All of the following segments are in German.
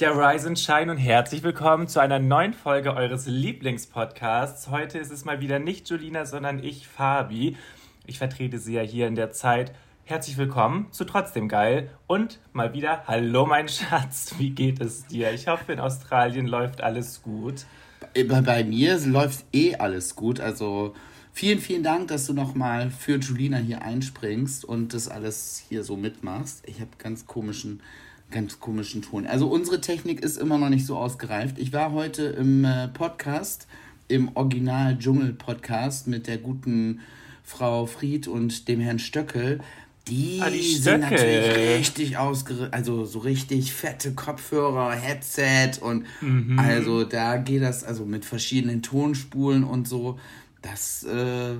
Ja, Rise and Shine und herzlich willkommen zu einer neuen Folge eures Lieblingspodcasts. Heute ist es mal wieder nicht Julina, sondern ich, Fabi. Ich vertrete sie ja hier in der Zeit. Herzlich willkommen zu Trotzdem Geil und mal wieder Hallo mein Schatz, wie geht es dir? Ich hoffe, in Australien läuft alles gut. Bei, bei mir läuft eh alles gut. Also vielen, vielen Dank, dass du nochmal für Julina hier einspringst und das alles hier so mitmachst. Ich habe ganz komischen, ganz komischen Ton. Also unsere Technik ist immer noch nicht so ausgereift. Ich war heute im äh, Podcast, im Original Dschungel Podcast mit der guten Frau Fried und dem Herrn Stöckel. Die, Ah, die sind natürlich richtig ausgerüstet, also so richtig fette Kopfhörer, Headset und also da geht das, also mit verschiedenen Tonspulen und so, das, äh,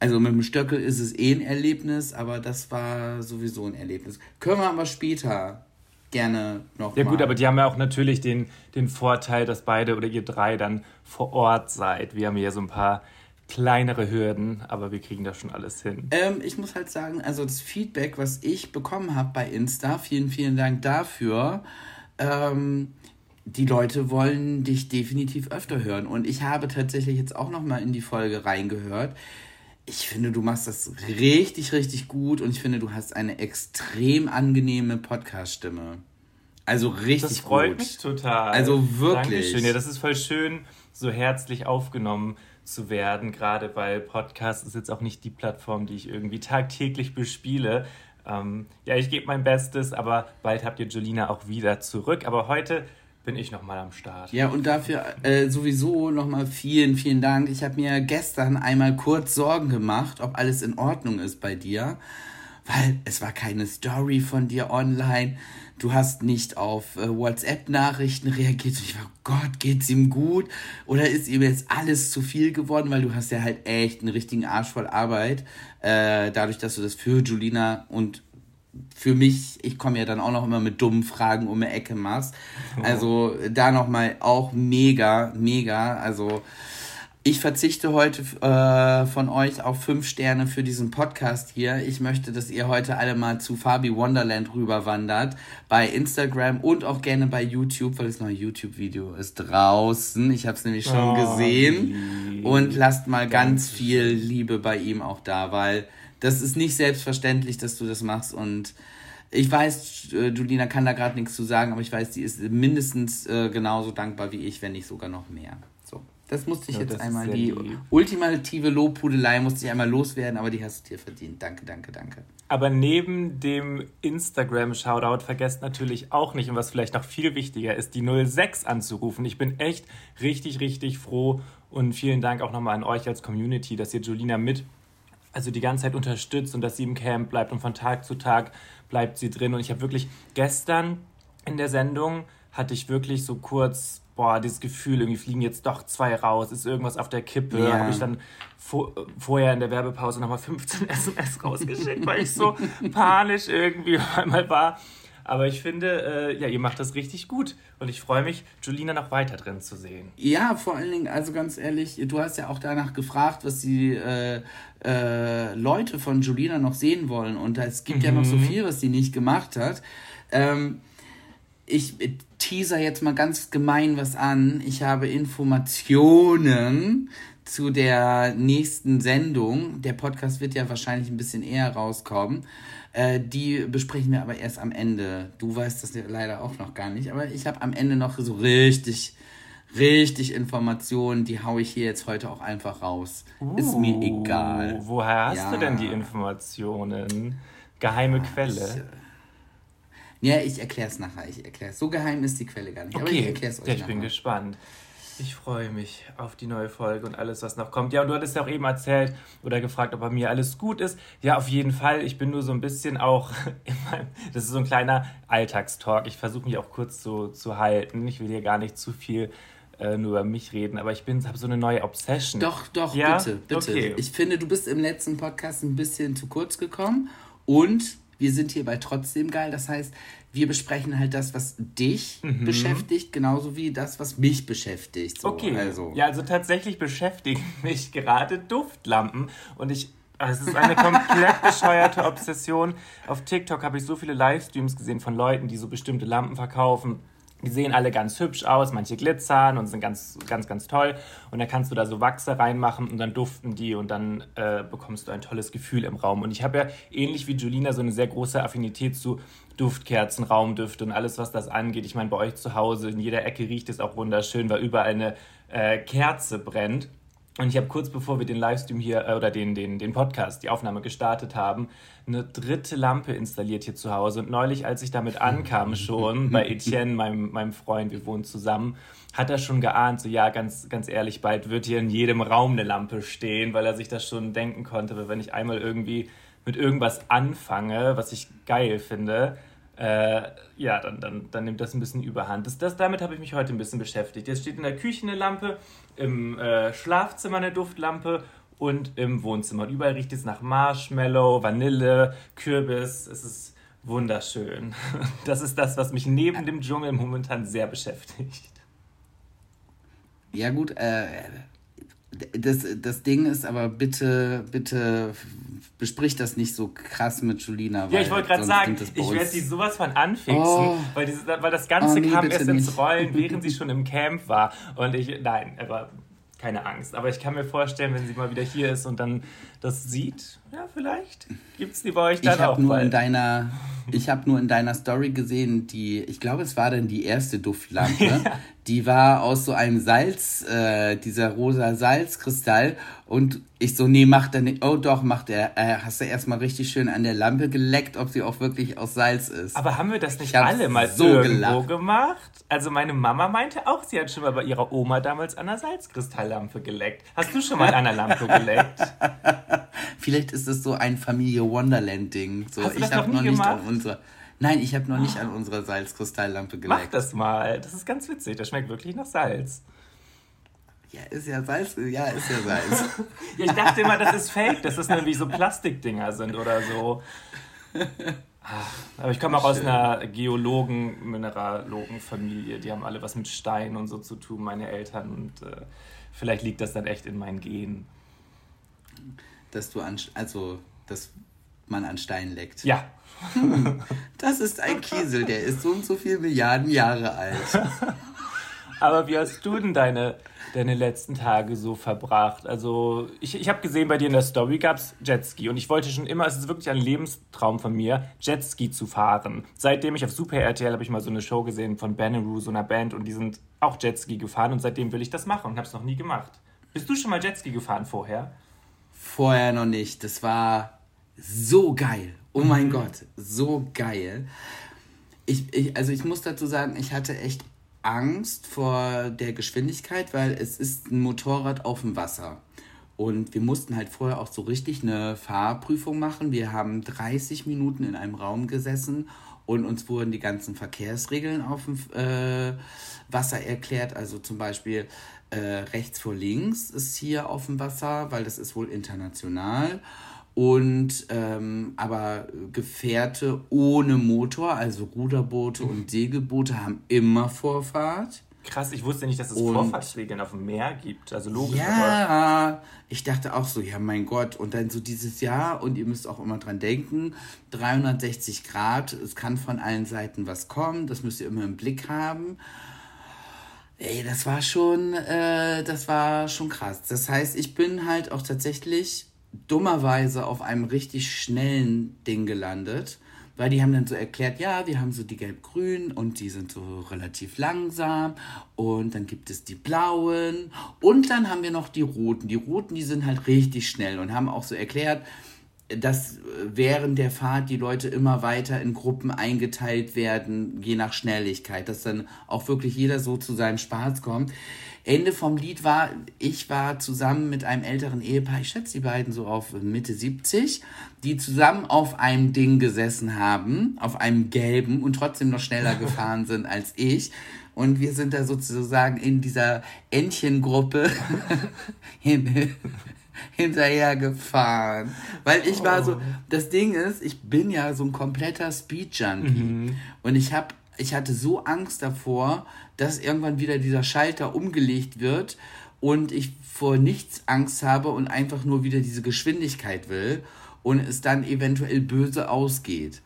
also mit dem Stöckel ist es eh ein Erlebnis, aber das war sowieso ein Erlebnis. Können wir aber später gerne noch Ja mal. gut, aber die haben ja auch natürlich den, den Vorteil, dass beide oder ihr drei dann vor Ort seid. Wir haben ja so ein paar kleinere Hürden, aber wir kriegen das schon alles hin. Ähm, ich muss halt sagen, also das Feedback, was ich bekommen habe bei Insta, vielen, vielen Dank dafür. Ähm, die Leute wollen dich definitiv öfter hören. Und ich habe tatsächlich jetzt auch noch mal in die Folge reingehört. Ich finde, du machst das richtig, richtig gut und ich finde, du hast eine extrem angenehme Podcast-Stimme. Also richtig Das freut gut. mich total. Also wirklich. Dankeschön. Ja, das ist voll schön, so herzlich aufgenommen zu werden, gerade weil Podcast ist jetzt auch nicht die Plattform, die ich irgendwie tagtäglich bespiele. Ähm, ja, ich gebe mein Bestes, aber bald habt ihr Jolina auch wieder zurück. Aber heute bin ich nochmal am Start. Ja, und dafür äh, sowieso nochmal vielen, vielen Dank. Ich habe mir gestern einmal kurz Sorgen gemacht, ob alles in Ordnung ist bei dir, weil es war keine Story von dir online. Du hast nicht auf äh, WhatsApp-Nachrichten reagiert. Und ich war, Gott, geht's ihm gut? Oder ist ihm jetzt alles zu viel geworden? Weil du hast ja halt echt einen richtigen Arsch voll Arbeit. Äh, dadurch, dass du das für Julina und für mich, ich komme ja dann auch noch immer mit dummen Fragen um die Ecke machst. Also da nochmal auch mega, mega. Also ich verzichte heute äh, von euch auf fünf Sterne für diesen Podcast hier. Ich möchte, dass ihr heute alle mal zu Fabi Wonderland rüberwandert. Bei Instagram und auch gerne bei YouTube, weil das neue YouTube-Video ist draußen. Ich habe es nämlich schon Oh, gesehen. Und lasst mal ganz viel Liebe bei ihm auch da, weil das ist nicht selbstverständlich, dass du das machst. Und ich weiß, äh, Julina kann da gerade nichts zu sagen, aber ich weiß, die ist mindestens äh, genauso dankbar wie ich, wenn nicht sogar noch mehr. So, das musste ich Ja, jetzt einmal, die lieb. ultimative Lobpudelei musste ich einmal loswerden, aber die hast du dir verdient. Danke, danke, danke. Aber neben dem Instagram-Shoutout vergesst natürlich auch nicht, und was vielleicht noch viel wichtiger ist, die 06 anzurufen. Ich bin echt richtig, richtig froh und vielen Dank auch nochmal an euch als Community, dass ihr Jolina mit, also die ganze Zeit unterstützt und dass sie im Camp bleibt und von Tag zu Tag bleibt sie drin. Und ich habe wirklich gestern in der Sendung hatte ich wirklich so kurz, boah, dieses Gefühl, irgendwie fliegen jetzt doch zwei raus, ist irgendwas auf der Kippe. Ja. Habe ich dann vor, vorher in der Werbepause nochmal 15 SMS rausgeschickt, weil ich so panisch irgendwie auf einmal war. Aber ich finde, äh, ja, ihr macht das richtig gut. Und ich freue mich, Julina noch weiter drin zu sehen. Ja, vor allen Dingen, also ganz ehrlich, du hast ja auch danach gefragt, was die äh, äh, Leute von Julina noch sehen wollen. Und es gibt ja noch so viel, was sie nicht gemacht hat. Ähm, ich teaser jetzt mal ganz gemein was an. Ich habe Informationen zu der nächsten Sendung. Der Podcast wird ja wahrscheinlich ein bisschen eher rauskommen. Äh, die besprechen wir aber erst am Ende. Du weißt das leider auch noch gar nicht, aber ich habe am Ende noch so richtig, richtig Informationen, die haue ich hier jetzt heute auch einfach raus. Uh, Ist mir uh, egal. Woher hast ja. du denn die Informationen? Geheime Quelle. Ich, ja, ich erkläre es nachher. Ich erkläre So geheim ist die Quelle gar nicht. Okay. Aber ich erkläre es euch ja, ich nachher. bin gespannt. Ich freue mich auf die neue Folge und alles, was noch kommt. Ja, und du hattest ja auch eben erzählt oder gefragt, ob bei mir alles gut ist. Ja, auf jeden Fall. Ich bin nur so ein bisschen auch, meinem, das ist so ein kleiner Alltagstalk. Ich versuche mich auch kurz zu, zu halten. Ich will hier gar nicht zu viel äh, nur über mich reden, aber ich habe so eine neue Obsession. Doch, doch, ja? bitte, bitte. Okay. Ich finde, du bist im letzten Podcast ein bisschen zu kurz gekommen und wir sind hierbei trotzdem geil. Das heißt, wir besprechen halt das, was dich mhm. beschäftigt, genauso wie das, was mich beschäftigt. So, okay. Also. Ja, also tatsächlich beschäftigen mich gerade Duftlampen und ich es ist eine komplett bescheuerte Obsession. Auf TikTok habe ich so viele Livestreams gesehen von Leuten, die so bestimmte Lampen verkaufen. Die sehen alle ganz hübsch aus, manche glitzern und sind ganz, ganz, ganz toll. Und dann kannst du da so Wachse reinmachen und dann duften die und dann äh, bekommst du ein tolles Gefühl im Raum. Und ich habe ja ähnlich wie Julina so eine sehr große Affinität zu Duftkerzen, Raumdüfte und alles, was das angeht. Ich meine, bei euch zu Hause in jeder Ecke riecht es auch wunderschön, weil überall eine äh, Kerze brennt. Und ich habe kurz bevor wir den Livestream hier äh, oder den, den, den Podcast, die Aufnahme gestartet haben, eine dritte Lampe installiert hier zu Hause. Und neulich, als ich damit ankam schon, bei Etienne, meinem, meinem Freund, wir wohnen zusammen, hat er schon geahnt, so ja, ganz, ganz ehrlich, bald wird hier in jedem Raum eine Lampe stehen, weil er sich das schon denken konnte, weil wenn ich einmal irgendwie mit irgendwas anfange, was ich geil finde, äh, ja, dann, dann, dann nimmt das ein bisschen überhand. Das, das, damit habe ich mich heute ein bisschen beschäftigt. Jetzt steht in der Küche eine Lampe, im äh, Schlafzimmer eine Duftlampe und im Wohnzimmer. Und überall riecht es nach Marshmallow, Vanille, Kürbis. Es ist wunderschön. Das ist das, was mich neben dem Dschungel momentan sehr beschäftigt. Ja gut, äh, das, das Ding ist aber bitte, bitte besprich das nicht so krass mit Julina. Ja, ich wollte gerade sagen, ich werde sie sowas von anfixen, oh. weil, diese, weil das Ganze oh, nee, kam erst ins Rollen, während sie schon im Camp war. Und ich, nein, aber keine Angst. Aber ich kann mir vorstellen, wenn sie mal wieder hier ist und dann das sieht, ja, vielleicht gibt es die bei euch dann ich auch. Nur in deiner, ich habe nur in deiner Story gesehen, die, ich glaube, es war dann die erste Duftlampe. ja. Die war aus so einem Salz, äh, dieser rosa Salzkristall. Und ich so, nee, macht er nicht. Oh doch, macht er. Äh, hast du erstmal richtig schön an der Lampe geleckt, ob sie auch wirklich aus Salz ist. Aber haben wir das nicht alle mal so irgendwo gelacht. gemacht? Also meine Mama meinte auch, sie hat schon mal bei ihrer Oma damals an einer Salzkristalllampe geleckt. Hast du schon mal an einer Lampe geleckt? Vielleicht ist es so ein Familie Wonderland-Ding. So, Hast du das ich habe noch, nicht an unserer. Nein, ich habe noch nicht an unserer Salzkristalllampe geleckt. Mach das mal. Das ist ganz witzig. Das schmeckt wirklich nach Salz. Ja, ist ja Salz. Ja, ist ja Salz. ja, ich dachte immer, das ist Fake, dass das wie so Plastikdinger sind oder so. Ach, aber ich komme auch aus einer Geologen-Mineralogen-Familie. Die haben alle was mit Stein und so zu tun, meine Eltern. Und äh, vielleicht liegt das dann echt in meinen Genen dass du an, also, dass man an Stein leckt. Ja. Das ist ein Kiesel, der ist so und so viele Milliarden Jahre alt. Aber wie hast du denn deine, deine letzten Tage so verbracht? Also, ich, ich habe gesehen, bei dir in der Story gab es Jetski und ich wollte schon immer, es ist wirklich ein Lebenstraum von mir, Jetski zu fahren. Seitdem ich auf Super RTL habe ich mal so eine Show gesehen von Banneroo, so einer Band und die sind auch Jetski gefahren und seitdem will ich das machen und habe es noch nie gemacht. Bist du schon mal Jetski gefahren vorher? Vorher noch nicht. Das war so geil. Oh mein mhm. Gott, so geil. Ich, ich, also ich muss dazu sagen, ich hatte echt Angst vor der Geschwindigkeit, weil es ist ein Motorrad auf dem Wasser. Und wir mussten halt vorher auch so richtig eine Fahrprüfung machen. Wir haben 30 Minuten in einem Raum gesessen und uns wurden die ganzen Verkehrsregeln auf dem äh, Wasser erklärt. Also zum Beispiel äh, rechts vor links ist hier auf dem Wasser, weil das ist wohl international. Und ähm, aber Gefährte ohne Motor, also Ruderboote und Segelboote, haben immer Vorfahrt. Krass, ich wusste nicht, dass es und, Vorfahrtsregeln auf dem Meer gibt. Also logisch. Ja, ich dachte auch so, ja, mein Gott. Und dann so dieses Jahr, und ihr müsst auch immer dran denken: 360 Grad, es kann von allen Seiten was kommen, das müsst ihr immer im Blick haben. Ey, das war schon, äh, das war schon krass. Das heißt, ich bin halt auch tatsächlich dummerweise auf einem richtig schnellen Ding gelandet, weil die haben dann so erklärt, ja, wir haben so die gelb-grün und die sind so relativ langsam und dann gibt es die blauen und dann haben wir noch die roten. Die roten, die sind halt richtig schnell und haben auch so erklärt, dass während der Fahrt die Leute immer weiter in Gruppen eingeteilt werden, je nach Schnelligkeit, dass dann auch wirklich jeder so zu seinem Spaß kommt. Ende vom Lied war, ich war zusammen mit einem älteren Ehepaar, ich schätze die beiden so auf Mitte 70, die zusammen auf einem Ding gesessen haben, auf einem gelben und trotzdem noch schneller gefahren sind als ich. Und wir sind da sozusagen in dieser Entchengruppe hinterher gefahren. Weil ich war so, das Ding ist, ich bin ja so ein kompletter Speed-Junkie. Mhm. Und ich habe ich hatte so Angst davor, dass irgendwann wieder dieser Schalter umgelegt wird und ich vor nichts Angst habe und einfach nur wieder diese Geschwindigkeit will und es dann eventuell böse ausgeht.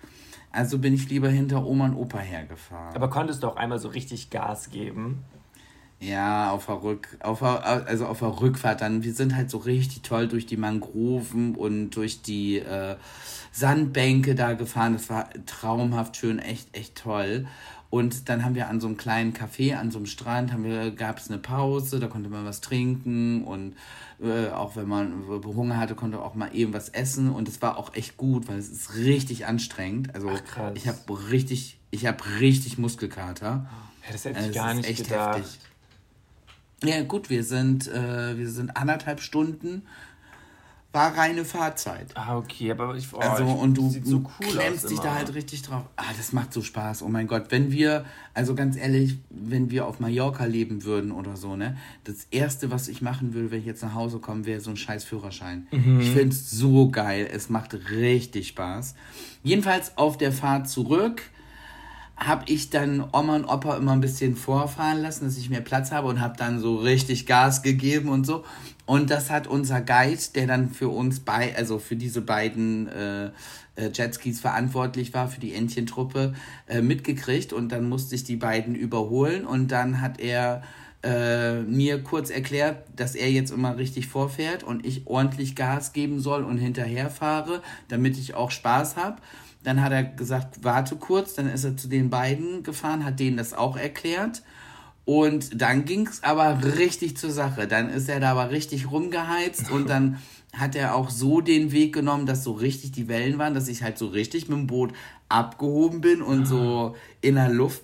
Also bin ich lieber hinter Oma und Opa hergefahren. Aber konntest du auch einmal so richtig Gas geben? Ja, auf der Rück, auf der, also auf der Rückfahrt dann. Wir sind halt so richtig toll durch die Mangroven und durch die äh, Sandbänke da gefahren. Das war traumhaft schön, echt, echt toll. Und dann haben wir an so einem kleinen Café, an so einem Strand, haben wir, gab es eine Pause, da konnte man was trinken und äh, auch wenn man Hunger hatte, konnte man auch mal eben was essen. Und es war auch echt gut, weil es ist richtig anstrengend. Also Ach, ich habe richtig, ich habe richtig Muskelkater. Ja, das hätte ich also, gar nicht echt gedacht. Heftig. Ja gut, wir sind, äh, wir sind anderthalb Stunden war reine Fahrzeit. Ah, okay, aber ich, oh, also, und du, so cool klemmst dich da halt richtig drauf. Ah, das macht so Spaß. Oh mein Gott, wenn wir, also ganz ehrlich, wenn wir auf Mallorca leben würden oder so, ne, das erste, was ich machen würde, wenn ich jetzt nach Hause komme, wäre so ein scheiß Führerschein. Mhm. Ich finde es so geil. Es macht richtig Spaß. Jedenfalls auf der Fahrt zurück habe ich dann Oma und Opa immer ein bisschen vorfahren lassen, dass ich mehr Platz habe und habe dann so richtig Gas gegeben und so. Und das hat unser Guide, der dann für uns bei, also für diese beiden äh, äh, Jetskis verantwortlich war, für die Entchentruppe, äh, mitgekriegt. Und dann musste ich die beiden überholen. Und dann hat er äh, mir kurz erklärt, dass er jetzt immer richtig vorfährt und ich ordentlich Gas geben soll und hinterher fahre, damit ich auch Spaß habe. Dann hat er gesagt, warte kurz, dann ist er zu den beiden gefahren, hat denen das auch erklärt. Und dann ging es aber richtig zur Sache. Dann ist er da aber richtig rumgeheizt und dann hat er auch so den Weg genommen, dass so richtig die Wellen waren, dass ich halt so richtig mit dem Boot abgehoben bin und so in der Luft.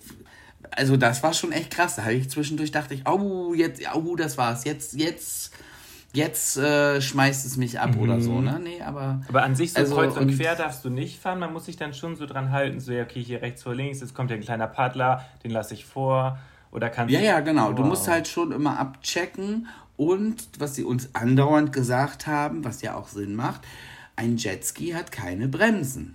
Also das war schon echt krass. Da habe ich zwischendurch dachte ich, oh, jetzt, oh, das war's. Jetzt, jetzt, jetzt äh, schmeißt es mich ab mhm. oder so, ne? Nee, aber. Aber an sich so also, kreuz und, und quer darfst du nicht fahren. Man muss sich dann schon so dran halten, so, ja, okay, hier rechts vor links, jetzt kommt ja ein kleiner Paddler, den lasse ich vor. Oder kannst ja, ja, genau. Wow. Du musst halt schon immer abchecken. Und was sie uns andauernd gesagt haben, was ja auch Sinn macht, ein Jetski hat keine Bremsen.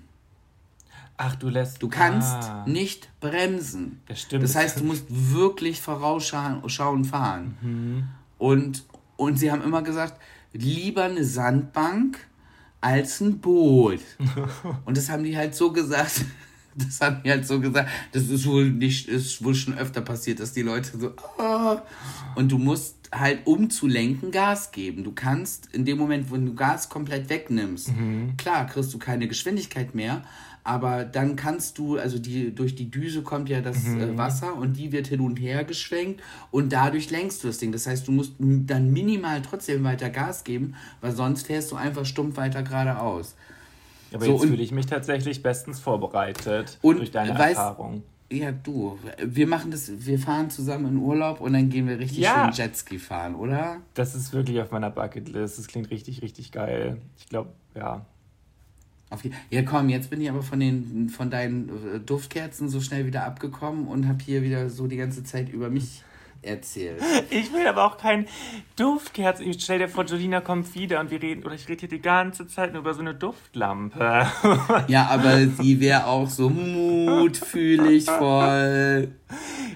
Ach, du lässt. Du kannst ah. nicht bremsen. Das stimmt. Das heißt, du musst wirklich vorausschauen fahren. Mhm. Und, und sie haben immer gesagt, lieber eine Sandbank als ein Boot. und das haben die halt so gesagt. Das haben die halt so gesagt. Das ist wohl nicht, ist wohl schon öfter passiert, dass die Leute so, oh. und du musst halt, um zu lenken, Gas geben. Du kannst in dem Moment, wenn du Gas komplett wegnimmst, mhm. klar, kriegst du keine Geschwindigkeit mehr, aber dann kannst du, also die, durch die Düse kommt ja das mhm. äh, Wasser und die wird hin und her geschwenkt und dadurch lenkst du das Ding. Das heißt, du musst dann minimal trotzdem weiter Gas geben, weil sonst fährst du einfach stumpf weiter geradeaus. Aber so, jetzt fühle ich mich tatsächlich bestens vorbereitet und durch deine weißt, Erfahrung. Ja, du, wir machen das, wir fahren zusammen in Urlaub und dann gehen wir richtig ja. schön Jetski fahren, oder? Das ist wirklich auf meiner Bucketlist. Das klingt richtig, richtig geil. Ich glaube, ja. Die, ja, komm, jetzt bin ich aber von, den, von deinen äh, Duftkerzen so schnell wieder abgekommen und habe hier wieder so die ganze Zeit über mich erzählt. Ich will aber auch kein Duftkerzen. Ich stell dir vor, Jolina kommt wieder und wir reden, oder ich rede hier die ganze Zeit nur über so eine Duftlampe. Ja, aber sie wäre auch so mutfühlig voll.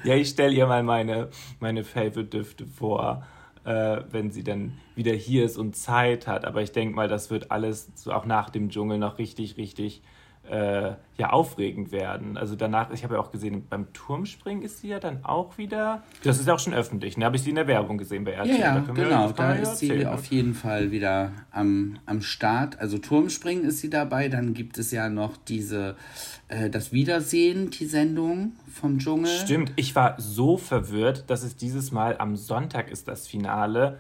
Ja, ich stell ihr mal meine, meine Favorite-Düfte vor, äh, wenn sie dann wieder hier ist und Zeit hat. Aber ich denke mal, das wird alles so auch nach dem Dschungel noch richtig, richtig äh, ja aufregend werden. Also danach, ich habe ja auch gesehen, beim Turmspringen ist sie ja dann auch wieder. Das ist ja auch schon öffentlich, ne? Habe ich sie in der Werbung gesehen bei RTL. Ja, ja da genau, da ist sie auf jeden Fall wieder am, am Start. Also Turmspringen ist sie dabei. Dann gibt es ja noch diese äh, das Wiedersehen, die Sendung vom Dschungel. Stimmt, ich war so verwirrt, dass es dieses Mal am Sonntag ist das Finale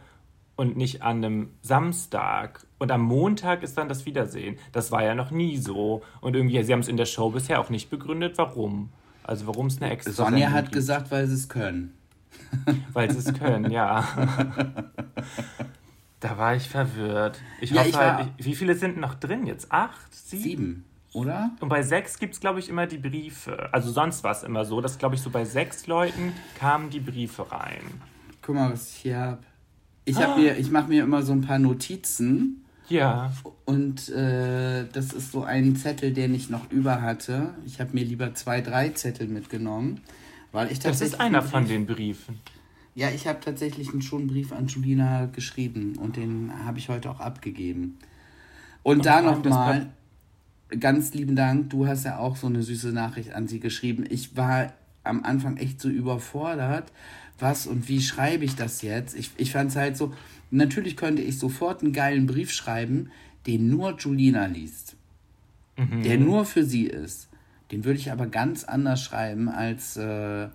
und nicht an einem Samstag. Und am Montag ist dann das Wiedersehen. Das war ja noch nie so. Und irgendwie, sie haben es in der Show bisher auch nicht begründet, warum. Also warum es eine extra Sonja hat gibt. gesagt, weil sie es können. Weil sie es können, ja. da war ich verwirrt. Ich ja, hoffe ich halt, ich, wie viele sind noch drin jetzt? Acht? Sieben? Sieben, oder? Und bei sechs gibt es, glaube ich, immer die Briefe. Also sonst war es immer so, dass, glaube ich, so bei sechs Leuten kamen die Briefe rein. Guck mal, was ich hier habe. Ich, hab mir, ich mache mir immer so ein paar Notizen. Ja. Und äh, das ist so ein Zettel, den ich noch über hatte. Ich habe mir lieber zwei, drei Zettel mitgenommen. Weil ich das ist einer von den Briefen. Ja, ich habe tatsächlich schon einen Brief an Julina geschrieben und den habe ich heute auch abgegeben. Und, und da nochmal, ganz lieben Dank, du hast ja auch so eine süße Nachricht an sie geschrieben. Ich war am Anfang echt so überfordert, was und wie schreibe ich das jetzt? Ich, ich fand es halt so, natürlich könnte ich sofort einen geilen Brief schreiben, den nur Julina liest. Mhm. Der nur für sie ist. Den würde ich aber ganz anders schreiben als äh,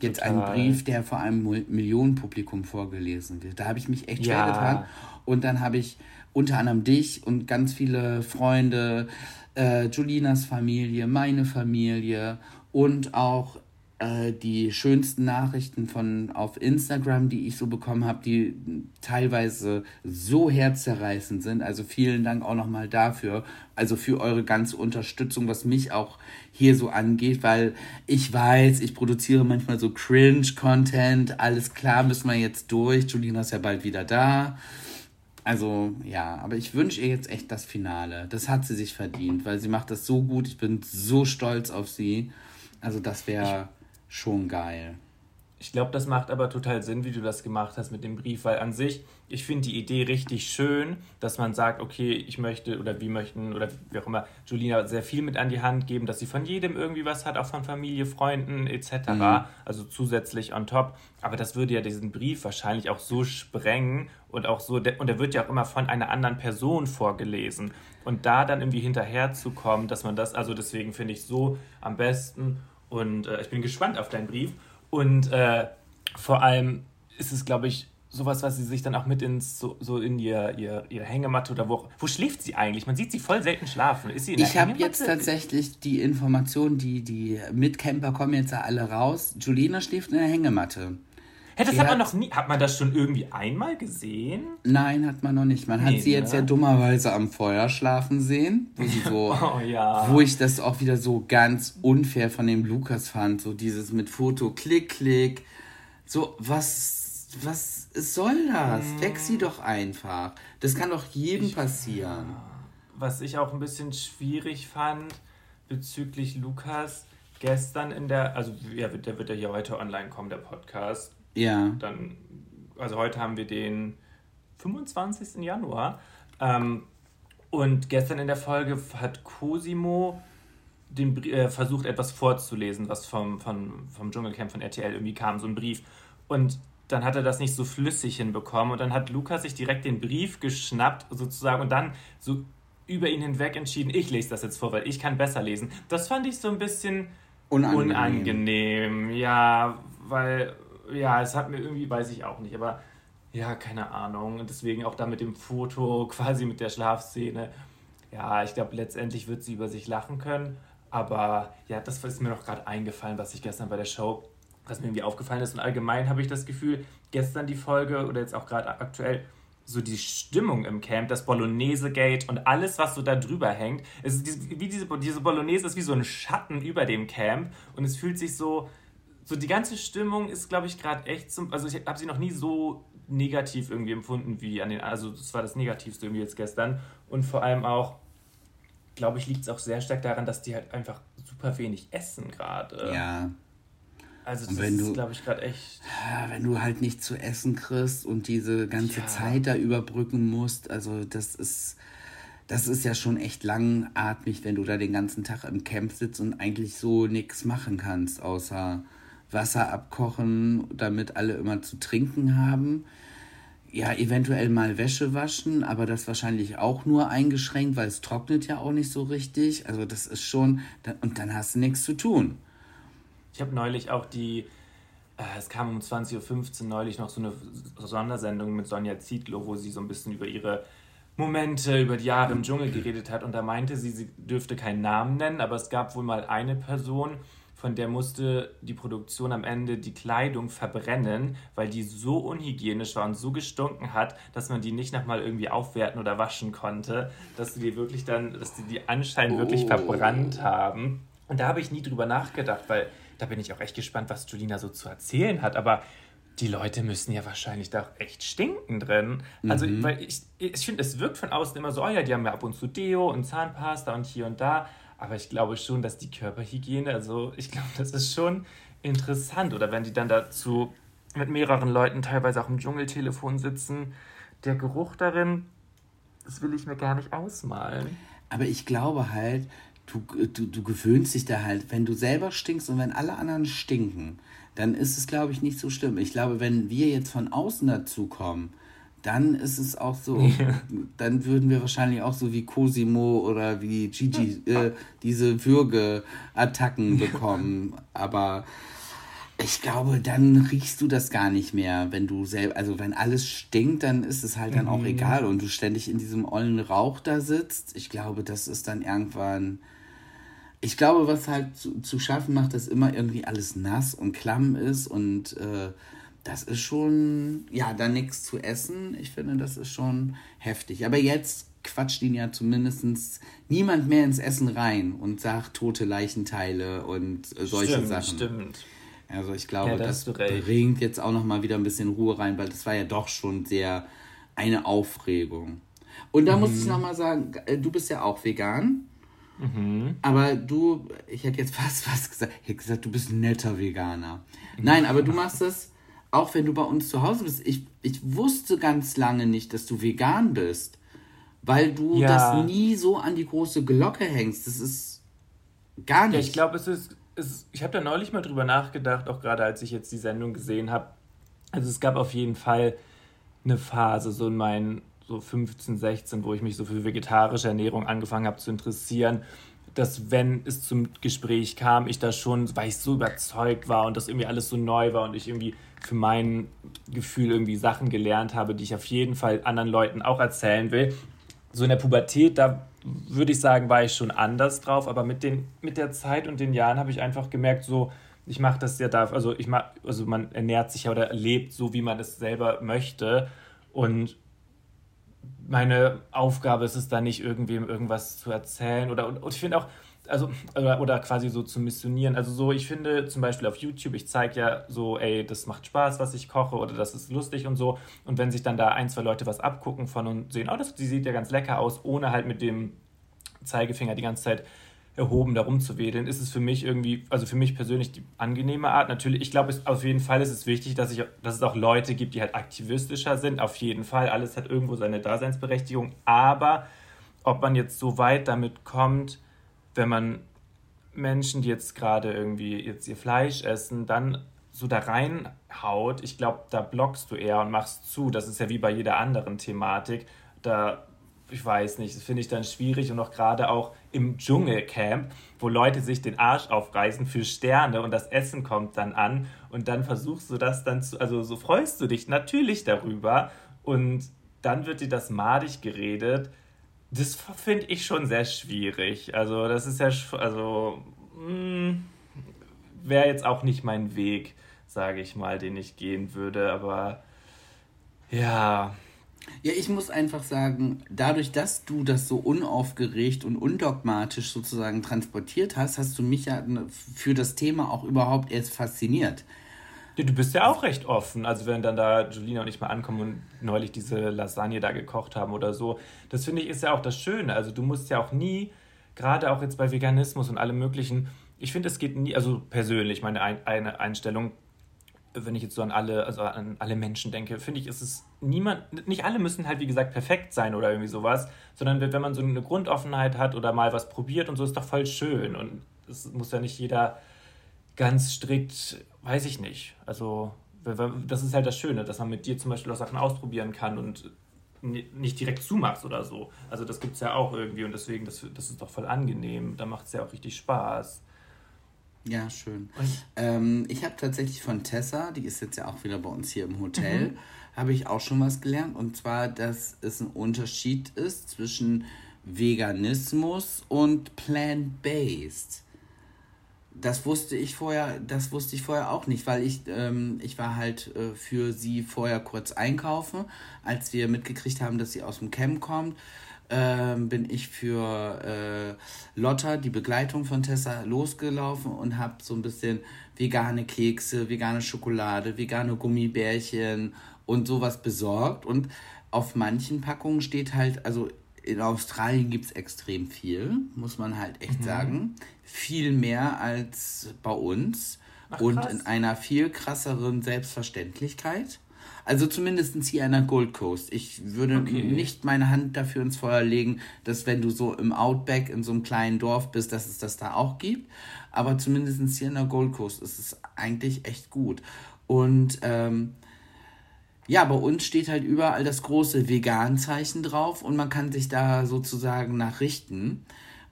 jetzt Total. einen Brief, der vor einem Millionenpublikum vorgelesen wird. Da habe ich mich echt schwer ja. getan. Und dann habe ich unter anderem dich und ganz viele Freunde, äh, Julinas Familie, meine Familie und auch äh, die schönsten Nachrichten von auf Instagram, die ich so bekommen habe, die teilweise so herzzerreißend sind. Also vielen Dank auch nochmal dafür. Also für eure ganze Unterstützung, was mich auch hier so angeht, weil ich weiß, ich produziere manchmal so Cringe-Content. Alles klar, müssen wir jetzt durch. Julina ist ja bald wieder da. Also ja, aber ich wünsche ihr jetzt echt das Finale. Das hat sie sich verdient, weil sie macht das so gut. Ich bin so stolz auf sie. Also das wäre schon geil. Ich glaube, das macht aber total Sinn, wie du das gemacht hast mit dem Brief, weil an sich, ich finde die Idee richtig schön, dass man sagt, okay, ich möchte oder wir möchten oder wie auch immer Julina sehr viel mit an die Hand geben, dass sie von jedem irgendwie was hat, auch von Familie, Freunden etc. Mhm. Also zusätzlich on top. Aber das würde ja diesen Brief wahrscheinlich auch so sprengen und auch so, und der wird ja auch immer von einer anderen Person vorgelesen. Und da dann irgendwie hinterherzukommen, dass man das, also deswegen finde ich so am besten. Und äh, ich bin gespannt auf deinen Brief. Und äh, vor allem ist es, glaube ich, sowas, was sie sich dann auch mit ins so, so in ihr, ihr, ihre Hängematte oder wo wo schläft sie eigentlich? Man sieht sie voll selten schlafen. Ist sie in Ich habe jetzt tatsächlich die Information, die die Mitcamper kommen jetzt alle raus. Julina schläft in der Hängematte. Hey, das hat man noch nie. Hat man das schon irgendwie einmal gesehen? Nein, hat man noch nicht. Man nee, hat sie jetzt ne? ja dummerweise am Feuer schlafen sehen, wo sie so, oh, ja. wo ich das auch wieder so ganz unfair von dem Lukas fand, so dieses mit Foto, klick, klick, so was, was soll das? Hm. Weg sie doch einfach. Das kann doch jedem ich, passieren. Was ich auch ein bisschen schwierig fand bezüglich Lukas gestern in der, also ja, der wird ja hier heute online kommen, der Podcast. Ja. Dann, also heute haben wir den 25. Januar. Ähm, und gestern in der Folge hat Cosimo den, äh, versucht, etwas vorzulesen, was vom, vom, vom Dschungelcamp von RTL irgendwie kam, so ein Brief. Und dann hat er das nicht so flüssig hinbekommen. Und dann hat Lukas sich direkt den Brief geschnappt, sozusagen, und dann so über ihn hinweg entschieden, ich lese das jetzt vor, weil ich kann besser lesen. Das fand ich so ein bisschen unangenehm. unangenehm. Ja, weil ja, es hat mir irgendwie, weiß ich auch nicht, aber ja, keine Ahnung. Und deswegen auch da mit dem Foto, quasi mit der Schlafszene. Ja, ich glaube, letztendlich wird sie über sich lachen können. Aber ja, das ist mir noch gerade eingefallen, was ich gestern bei der Show, was mir irgendwie aufgefallen ist. Und allgemein habe ich das Gefühl, gestern die Folge oder jetzt auch gerade aktuell, so die Stimmung im Camp, das Bolognese-Gate und alles, was so da drüber hängt. Es ist wie diese, diese Bolognese ist wie so ein Schatten über dem Camp und es fühlt sich so, so die ganze Stimmung ist, glaube ich, gerade echt zum. Also ich habe sie noch nie so negativ irgendwie empfunden wie an den. Also das war das Negativste irgendwie jetzt gestern. Und vor allem auch, glaube ich, liegt es auch sehr stark daran, dass die halt einfach super wenig essen gerade. Ja. Also das ist, glaube ich, gerade echt. Wenn du halt nicht zu essen kriegst und diese ganze ja. Zeit da überbrücken musst, also das ist das ist ja schon echt langatmig, wenn du da den ganzen Tag im Camp sitzt und eigentlich so nichts machen kannst, außer Wasser abkochen, damit alle immer zu trinken haben. Ja, eventuell mal Wäsche waschen, aber das wahrscheinlich auch nur eingeschränkt, weil es trocknet ja auch nicht so richtig. Also das ist schon, und dann hast du nichts zu tun. Ich habe neulich auch die, äh, es kam um 20.15 Uhr neulich noch so eine Sondersendung mit Sonja Zietlow, wo sie so ein bisschen über ihre Momente, über die Jahre im Dschungel geredet hat. Und da meinte sie, sie dürfte keinen Namen nennen, aber es gab wohl mal eine Person, von der musste die Produktion am Ende die Kleidung verbrennen, weil die so unhygienisch war und so gestunken hat, dass man die nicht nochmal irgendwie aufwerten oder waschen konnte, dass die wirklich dann, dass die die anscheinend oh. wirklich verbrannt haben. Und da habe ich nie drüber nachgedacht, weil da bin ich auch echt gespannt, was Julina so zu erzählen hat. Aber die Leute müssen ja wahrscheinlich da auch echt stinken drin. Also, mhm. weil ich, ich finde, es wirkt von außen immer so, oh ja, die haben ja ab und zu Deo und Zahnpasta und hier und da. Aber ich glaube schon, dass die Körperhygiene, also ich glaube, das ist schon interessant. Oder wenn die dann dazu mit mehreren Leuten teilweise auch im Dschungeltelefon sitzen, der Geruch darin, das will ich mir gar nicht ausmalen. Aber ich glaube halt, du, du, du gewöhnst dich da halt, wenn du selber stinkst und wenn alle anderen stinken, dann ist es, glaube ich, nicht so schlimm. Ich glaube, wenn wir jetzt von außen dazu kommen, dann ist es auch so, ja. dann würden wir wahrscheinlich auch so wie Cosimo oder wie Gigi äh, diese Würgeattacken bekommen. Aber ich glaube, dann riechst du das gar nicht mehr, wenn du selber, also wenn alles stinkt, dann ist es halt dann mhm. auch egal und du ständig in diesem ollen Rauch da sitzt. Ich glaube, das ist dann irgendwann. Ich glaube, was halt zu, zu schaffen macht, dass immer irgendwie alles nass und klamm ist und äh, das ist schon, ja, da nichts zu essen. Ich finde, das ist schon heftig. Aber jetzt quatscht ihn ja zumindest niemand mehr ins Essen rein und sagt tote Leichenteile und äh, solche stimmt, Sachen. Stimmt. Also ich glaube, ja, das, das bringt jetzt auch noch mal wieder ein bisschen Ruhe rein, weil das war ja doch schon sehr eine Aufregung. Und da mhm. muss ich noch mal sagen, äh, du bist ja auch vegan. Mhm. Aber du, ich hätte jetzt fast was gesagt, ich hätte gesagt, du bist ein netter Veganer. Nein, aber du machst das auch wenn du bei uns zu Hause bist, ich, ich wusste ganz lange nicht, dass du vegan bist, weil du ja. das nie so an die große Glocke hängst. Das ist gar nicht. Ja, ich glaube, es ist, es, ich habe da neulich mal drüber nachgedacht, auch gerade als ich jetzt die Sendung gesehen habe. Also es gab auf jeden Fall eine Phase, so in meinen so 15, 16, wo ich mich so für vegetarische Ernährung angefangen habe zu interessieren dass wenn es zum Gespräch kam, ich da schon, weil ich so überzeugt war und das irgendwie alles so neu war und ich irgendwie für mein Gefühl irgendwie Sachen gelernt habe, die ich auf jeden Fall anderen Leuten auch erzählen will. So in der Pubertät, da würde ich sagen, war ich schon anders drauf, aber mit, den, mit der Zeit und den Jahren habe ich einfach gemerkt, so, ich mache das ja da, also ich mach, also man ernährt sich ja oder lebt so, wie man es selber möchte und meine Aufgabe ist es da nicht, irgendwem irgendwas zu erzählen oder und, und ich finde auch, also oder, oder quasi so zu missionieren. Also so, ich finde zum Beispiel auf YouTube, ich zeige ja so, ey, das macht Spaß, was ich koche oder das ist lustig und so. Und wenn sich dann da ein, zwei Leute was abgucken von und sehen, oh, das die sieht ja ganz lecker aus, ohne halt mit dem Zeigefinger die ganze Zeit erhoben da rumzuwedeln, ist es für mich irgendwie, also für mich persönlich die angenehme Art. Natürlich, ich glaube, auf jeden Fall ist es wichtig, dass, ich, dass es auch Leute gibt, die halt aktivistischer sind. Auf jeden Fall, alles hat irgendwo seine Daseinsberechtigung. Aber ob man jetzt so weit damit kommt, wenn man Menschen, die jetzt gerade irgendwie jetzt ihr Fleisch essen, dann so da reinhaut, ich glaube, da blockst du eher und machst zu. Das ist ja wie bei jeder anderen Thematik. Da ich weiß nicht, das finde ich dann schwierig und auch gerade auch im Dschungelcamp, wo Leute sich den Arsch aufreißen für Sterne und das Essen kommt dann an und dann versuchst du das dann zu, also so freust du dich natürlich darüber und dann wird dir das madig geredet. Das finde ich schon sehr schwierig. Also das ist ja, also hm, wäre jetzt auch nicht mein Weg, sage ich mal, den ich gehen würde, aber ja, ja, ich muss einfach sagen, dadurch, dass du das so unaufgeregt und undogmatisch sozusagen transportiert hast, hast du mich ja für das Thema auch überhaupt erst fasziniert. Ja, du bist ja auch recht offen. Also wenn dann da Julina und ich mal ankommen und neulich diese Lasagne da gekocht haben oder so, das finde ich ist ja auch das Schöne. Also du musst ja auch nie, gerade auch jetzt bei Veganismus und allem möglichen, ich finde es geht nie, also persönlich meine eine Einstellung, wenn ich jetzt so an alle, also an alle Menschen denke, finde ich, ist es niemand, nicht alle müssen halt, wie gesagt, perfekt sein oder irgendwie sowas, sondern wenn man so eine Grundoffenheit hat oder mal was probiert und so, ist doch voll schön. Und es muss ja nicht jeder ganz strikt, weiß ich nicht. Also, das ist halt das Schöne, dass man mit dir zum Beispiel auch Sachen ausprobieren kann und nicht direkt zumachst oder so. Also, das gibt es ja auch irgendwie und deswegen, das, das ist doch voll angenehm. Da macht es ja auch richtig Spaß. Ja, schön. Ähm, ich habe tatsächlich von Tessa, die ist jetzt ja auch wieder bei uns hier im Hotel, mhm. habe ich auch schon was gelernt. Und zwar, dass es ein Unterschied ist zwischen Veganismus und plant-based. Das wusste ich vorher, das wusste ich vorher auch nicht, weil ich, ähm, ich war halt äh, für sie vorher kurz einkaufen, als wir mitgekriegt haben, dass sie aus dem Camp kommt ähm, bin ich für äh, Lotta, die Begleitung von Tessa, losgelaufen und habe so ein bisschen vegane Kekse, vegane Schokolade, vegane Gummibärchen und sowas besorgt. Und auf manchen Packungen steht halt, also in Australien gibt es extrem viel, muss man halt echt mhm. sagen. Viel mehr als bei uns. Ach, und in einer viel krasseren Selbstverständlichkeit. Also zumindest hier an der Gold Coast. Ich würde okay. nicht meine Hand dafür ins Feuer legen, dass wenn du so im Outback in so einem kleinen Dorf bist, dass es das da auch gibt. Aber zumindest hier an der Gold Coast ist es eigentlich echt gut. Und ähm, ja, bei uns steht halt überall das große Vegan-Zeichen drauf und man kann sich da sozusagen nachrichten.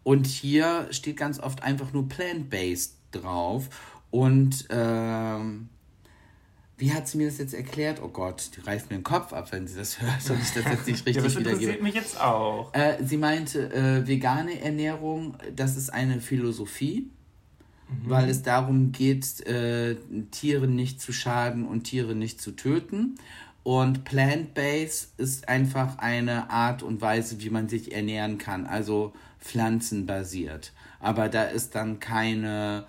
Und hier steht ganz oft einfach nur plant-based drauf. Und ähm, wie hat sie mir das jetzt erklärt? Oh Gott, die reißt mir den Kopf ab, wenn sie das hört und ich das jetzt nicht richtig ja, das interessiert mich jetzt auch. Äh, sie meinte, äh, vegane Ernährung, das ist eine Philosophie, mhm. weil es darum geht, äh, Tieren nicht zu schaden und Tiere nicht zu töten. Und plant-based ist einfach eine Art und Weise, wie man sich ernähren kann, also pflanzenbasiert. Aber da ist dann keine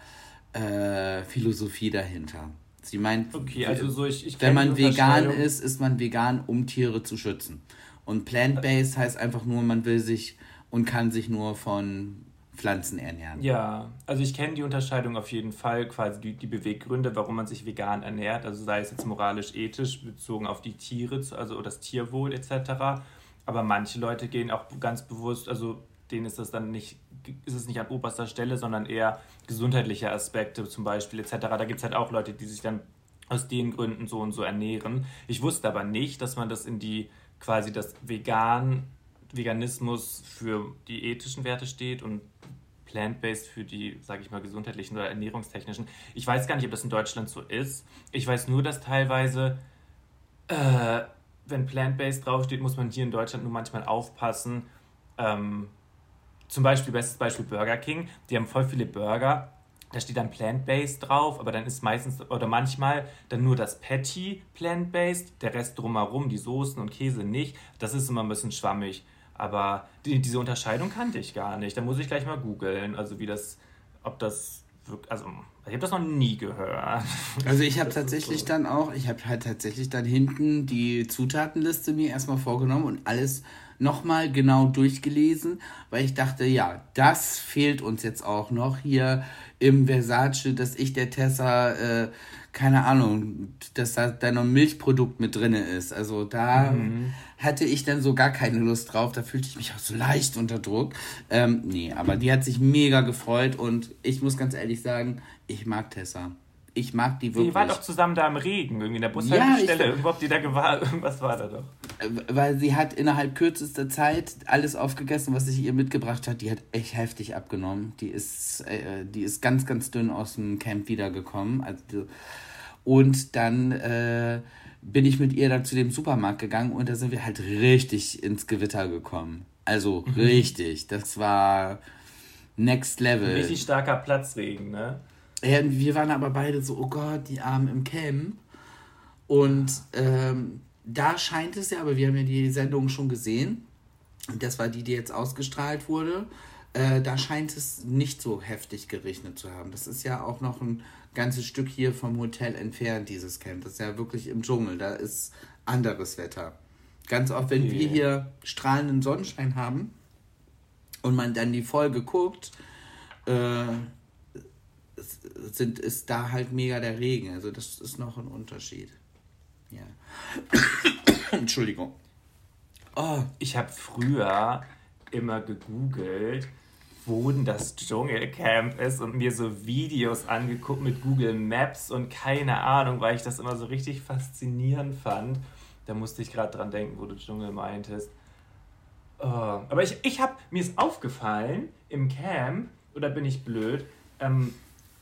äh, Philosophie dahinter. Sie meint, okay, also so ich, ich wenn man vegan ist, ist man vegan, um Tiere zu schützen. Und plant-based heißt einfach nur, man will sich und kann sich nur von Pflanzen ernähren. Ja, also ich kenne die Unterscheidung auf jeden Fall, quasi die, die Beweggründe, warum man sich vegan ernährt, also sei es jetzt moralisch, ethisch, bezogen auf die Tiere, also das Tierwohl etc. Aber manche Leute gehen auch ganz bewusst, also denen ist das dann nicht, ist es nicht an oberster Stelle, sondern eher gesundheitliche Aspekte zum Beispiel etc. Da gibt es halt auch Leute, die sich dann aus den Gründen so und so ernähren. Ich wusste aber nicht, dass man das in die quasi das Vegan, Veganismus für die ethischen Werte steht und plant-based für die, sage ich mal, gesundheitlichen oder ernährungstechnischen. Ich weiß gar nicht, ob das in Deutschland so ist. Ich weiß nur, dass teilweise, äh, wenn plant-based draufsteht, muss man hier in Deutschland nur manchmal aufpassen, ähm, zum Beispiel, bestes Beispiel Burger King, die haben voll viele Burger, da steht dann plant-based drauf, aber dann ist meistens oder manchmal dann nur das Patty plant-based, der Rest drumherum, die Soßen und Käse nicht. Das ist immer ein bisschen schwammig. Aber die, diese Unterscheidung kannte ich gar nicht. Da muss ich gleich mal googeln, also wie das, ob das also ich habe das noch nie gehört. Also ich habe tatsächlich so. dann auch, ich habe halt tatsächlich dann hinten die Zutatenliste mir erstmal vorgenommen und alles nochmal genau durchgelesen, weil ich dachte, ja, das fehlt uns jetzt auch noch hier im Versace, dass ich der Tessa, äh, keine Ahnung, dass da, da noch ein Milchprodukt mit drin ist. Also da mhm. hatte ich dann so gar keine Lust drauf. Da fühlte ich mich auch so leicht unter Druck. Ähm, nee, aber die hat sich mega gefreut und ich muss ganz ehrlich sagen, ich mag Tessa. Ich mag die wirklich. Die war doch zusammen da im Regen, irgendwie in der Bushaltestelle. Ja, Irgendwo, die da gewahr, irgendwas war da doch. Weil sie hat innerhalb kürzester Zeit alles aufgegessen, was sich ihr mitgebracht hat. Die hat echt heftig abgenommen. Die ist, äh, die ist ganz, ganz dünn aus dem Camp wiedergekommen. Also, und dann äh, bin ich mit ihr dann zu dem Supermarkt gegangen und da sind wir halt richtig ins Gewitter gekommen. Also mhm. richtig. Das war next level. Richtig starker Platzregen, ne? Ja, wir waren aber beide so, oh Gott, die Armen im Camp. Und ähm, da scheint es ja, aber wir haben ja die Sendung schon gesehen. Das war die, die jetzt ausgestrahlt wurde. Äh, da scheint es nicht so heftig geregnet zu haben. Das ist ja auch noch ein ganzes Stück hier vom Hotel entfernt, dieses Camp. Das ist ja wirklich im Dschungel. Da ist anderes Wetter. Ganz oft, wenn okay. wir hier strahlenden Sonnenschein haben und man dann die Folge guckt, äh, sind, ist da halt mega der Regen. Also das ist noch ein Unterschied. Ja. Entschuldigung. Oh. Ich habe früher immer gegoogelt, wo denn das Dschungelcamp ist und mir so Videos angeguckt mit Google Maps und keine Ahnung, weil ich das immer so richtig faszinierend fand. Da musste ich gerade dran denken, wo du Dschungel meintest. Oh. Aber ich, ich habe, mir ist aufgefallen im Camp, oder bin ich blöd, ähm,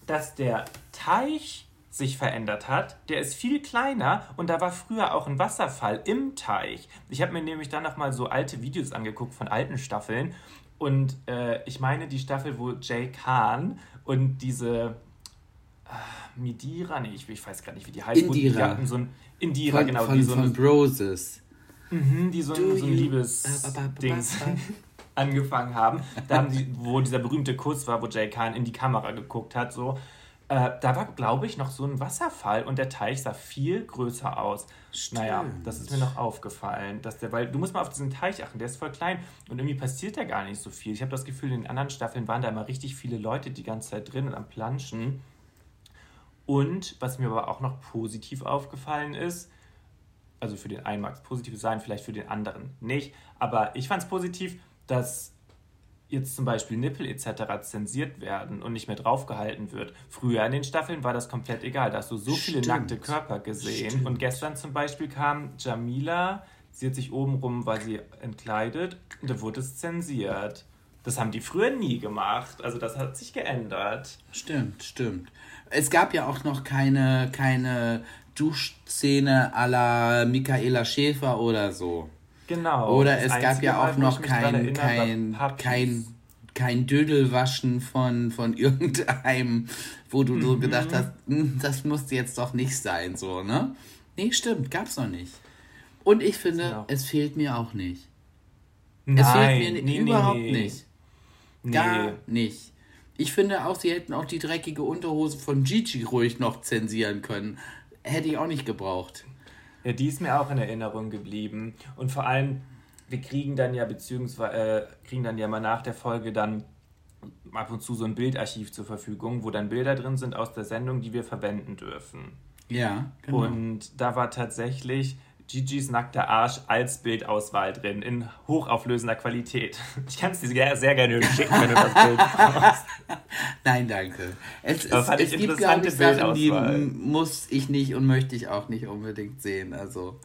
dass der Teich sich verändert hat. Der ist viel kleiner und da war früher auch ein Wasserfall im Teich. Ich habe mir nämlich dann noch mal so alte Videos angeguckt von alten Staffeln und äh, ich meine die Staffel, wo Jay Khan und diese äh, Midira, nee, ich, ich weiß gar nicht, wie die heißt. Indira. Die hatten so ein, Indira, von, genau. Von, die so von Broses. Mhm, die so, ein, so ein Liebes-Dings angefangen haben. Da haben die, wo dieser berühmte Kuss war, wo Jay Khan in die Kamera geguckt hat, so. Äh, da war, glaube ich, noch so ein Wasserfall und der Teich sah viel größer aus. Stimmt. Naja, das ist mir noch aufgefallen, dass der, weil du musst mal auf diesen Teich achten, der ist voll klein und irgendwie passiert da gar nicht so viel. Ich habe das Gefühl, in den anderen Staffeln waren da immer richtig viele Leute die ganze Zeit drin und am Planschen. Und was mir aber auch noch positiv aufgefallen ist, also für den einen mag es positiv sein, vielleicht für den anderen nicht, aber ich fand es positiv, dass jetzt zum Beispiel Nippel etc. zensiert werden und nicht mehr draufgehalten wird. Früher in den Staffeln war das komplett egal. Da hast du so viele Stimmt. nackte Körper gesehen. Stimmt. Und gestern zum Beispiel kam Jamila, sie hat sich obenrum, weil sie entkleidet, und da wurde es zensiert. Das haben die früher nie gemacht. Also das hat sich geändert. Stimmt, stimmt. Es gab ja auch noch keine, keine Duschszene à la Michaela Schäfer oder so. Genau. Oder es gab ja auch noch kein, kein, kein, kein Dödelwaschen von, von irgendeinem, wo du mhm. so gedacht hast, hm, das musste jetzt doch nicht sein, so, ne? Nee, stimmt, gab's noch nicht. Und ich finde, genau. es fehlt mir auch nicht. Nein, es fehlt mir nee, überhaupt nee. nicht. Gar nicht. Ich finde auch, sie hätten auch die dreckige Unterhose von Gigi ruhig noch zensieren können. Hätte ich auch nicht gebraucht. Ja, die ist mir auch in Erinnerung geblieben. Und vor allem, wir kriegen dann ja, beziehungsweise äh, kriegen dann ja mal nach der Folge dann ab und zu so ein Bildarchiv zur Verfügung, wo dann Bilder drin sind aus der Sendung, die wir verwenden dürfen. Ja, genau. Und da war tatsächlich Gigi's nackter Arsch als Bildauswahl drin, in hochauflösender Qualität. Ich kann es dir sehr gerne schicken, wenn du das Bild brauchst. Nein, danke. Es, es, es gibt, glaube ich, Sachen, die muss ich nicht und möchte ich auch nicht unbedingt sehen. Also.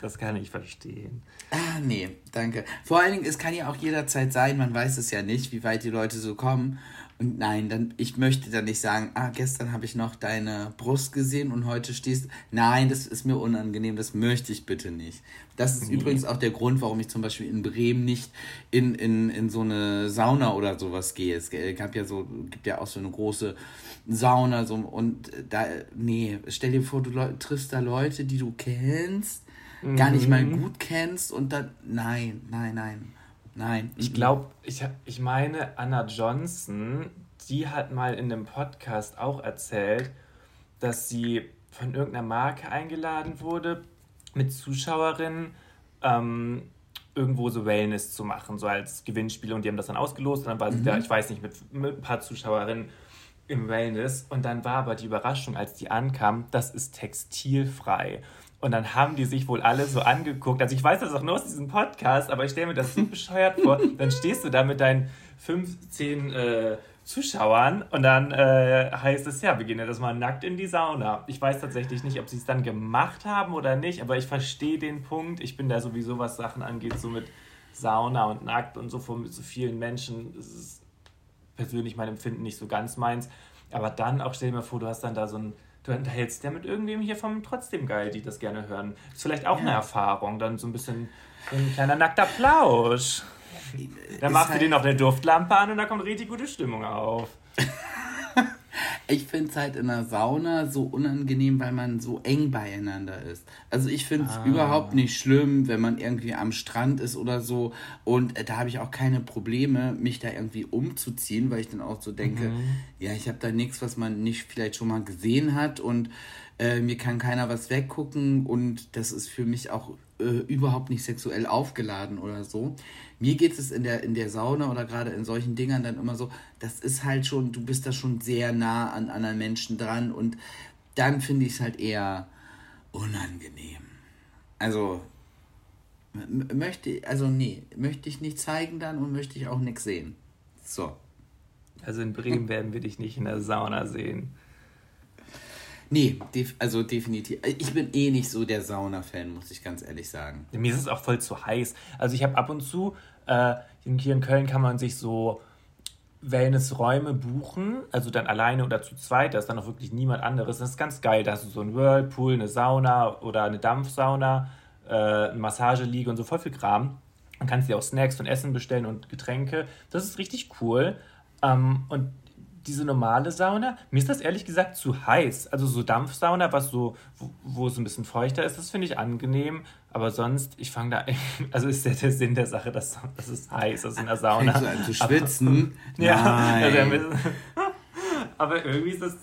Das, das kann ich verstehen. Ah, nee, danke. Vor allen Dingen, es kann ja auch jederzeit sein, man weiß es ja nicht, wie weit die Leute so kommen. Und nein, dann, ich möchte dann nicht sagen, ah, gestern habe ich noch deine Brust gesehen und heute stehst. Nein, das ist mir unangenehm, das möchte ich bitte nicht. Das ist nee. übrigens auch der Grund, warum ich zum Beispiel in Bremen nicht in, in, in so eine Sauna oder sowas gehe. Es gab ja so, gibt ja auch so eine große Sauna, so, und da, nee, stell dir vor, du triffst da Leute, die du kennst, mhm. gar nicht mal mhm. gut kennst und dann, nein, nein, nein. Nein. Ich glaube, ich, ich meine, Anna Johnson, die hat mal in einem Podcast auch erzählt, dass sie von irgendeiner Marke eingeladen wurde, mit Zuschauerinnen ähm, irgendwo so Wellness zu machen, so als Gewinnspiel. Und die haben das dann ausgelost und dann war sie mhm. da, ich weiß nicht, mit, mit ein paar Zuschauerinnen im Wellness. Und dann war aber die Überraschung, als die ankam, das ist textilfrei. Und dann haben die sich wohl alle so angeguckt. Also ich weiß das auch nur aus diesem Podcast, aber ich stelle mir das so bescheuert vor. Dann stehst du da mit deinen 15 äh, Zuschauern und dann äh, heißt es, ja, wir gehen ja das mal nackt in die Sauna. Ich weiß tatsächlich nicht, ob sie es dann gemacht haben oder nicht, aber ich verstehe den Punkt. Ich bin da sowieso, was Sachen angeht, so mit Sauna und nackt und so vor so vielen Menschen. Das ist persönlich mein Empfinden nicht so ganz meins. Aber dann auch stell dir mal vor, du hast dann da so ein du unterhältst ja mit irgendwem hier vom Trotzdem geil, die das gerne hören. Ist vielleicht auch ja. eine Erfahrung, dann so ein bisschen so ein kleiner nackter Plausch. Dann machst halt du dir noch eine Duftlampe an und da kommt richtig gute Stimmung auf. Ich finde es halt in der Sauna so unangenehm, weil man so eng beieinander ist. Also ich finde es ah. überhaupt nicht schlimm, wenn man irgendwie am Strand ist oder so. Und äh, da habe ich auch keine Probleme, mich da irgendwie umzuziehen, weil ich dann auch so denke, mhm. ja, ich habe da nichts, was man nicht vielleicht schon mal gesehen hat und äh, mir kann keiner was weggucken und das ist für mich auch äh, überhaupt nicht sexuell aufgeladen oder so. Mir geht es in der, in der Sauna oder gerade in solchen Dingern dann immer so, das ist halt schon, du bist da schon sehr nah an anderen Menschen dran und dann finde ich es halt eher unangenehm. Also möchte also nee, möchte ich nicht zeigen dann und möchte ich auch nichts sehen. So. Also in Bremen werden wir dich nicht in der Sauna sehen. Nee, def also definitiv. Ich bin eh nicht so der Sauna-Fan, muss ich ganz ehrlich sagen. Mir ist es auch voll zu heiß. Also ich habe ab und zu, äh, hier in Köln kann man sich so Wellnessräume buchen, also dann alleine oder zu zweit, da ist dann auch wirklich niemand anderes. Das ist ganz geil. Da hast du so einen Whirlpool, eine Sauna oder eine Dampfsauna, äh, eine Massageliege und so voll viel Kram. Dann kannst du dir auch Snacks und Essen bestellen und Getränke. Das ist richtig cool. Ähm, und diese normale Sauna, mir ist das ehrlich gesagt zu heiß. Also so Dampfsauna, was so, wo, wo es ein bisschen feuchter ist, das finde ich angenehm. Aber sonst, ich fange da, also ist der, der Sinn der Sache, dass, dass es heiß ist in der Sauna. Fängst du an zu schwitzen? Aber, ja, also, aber irgendwie ist das,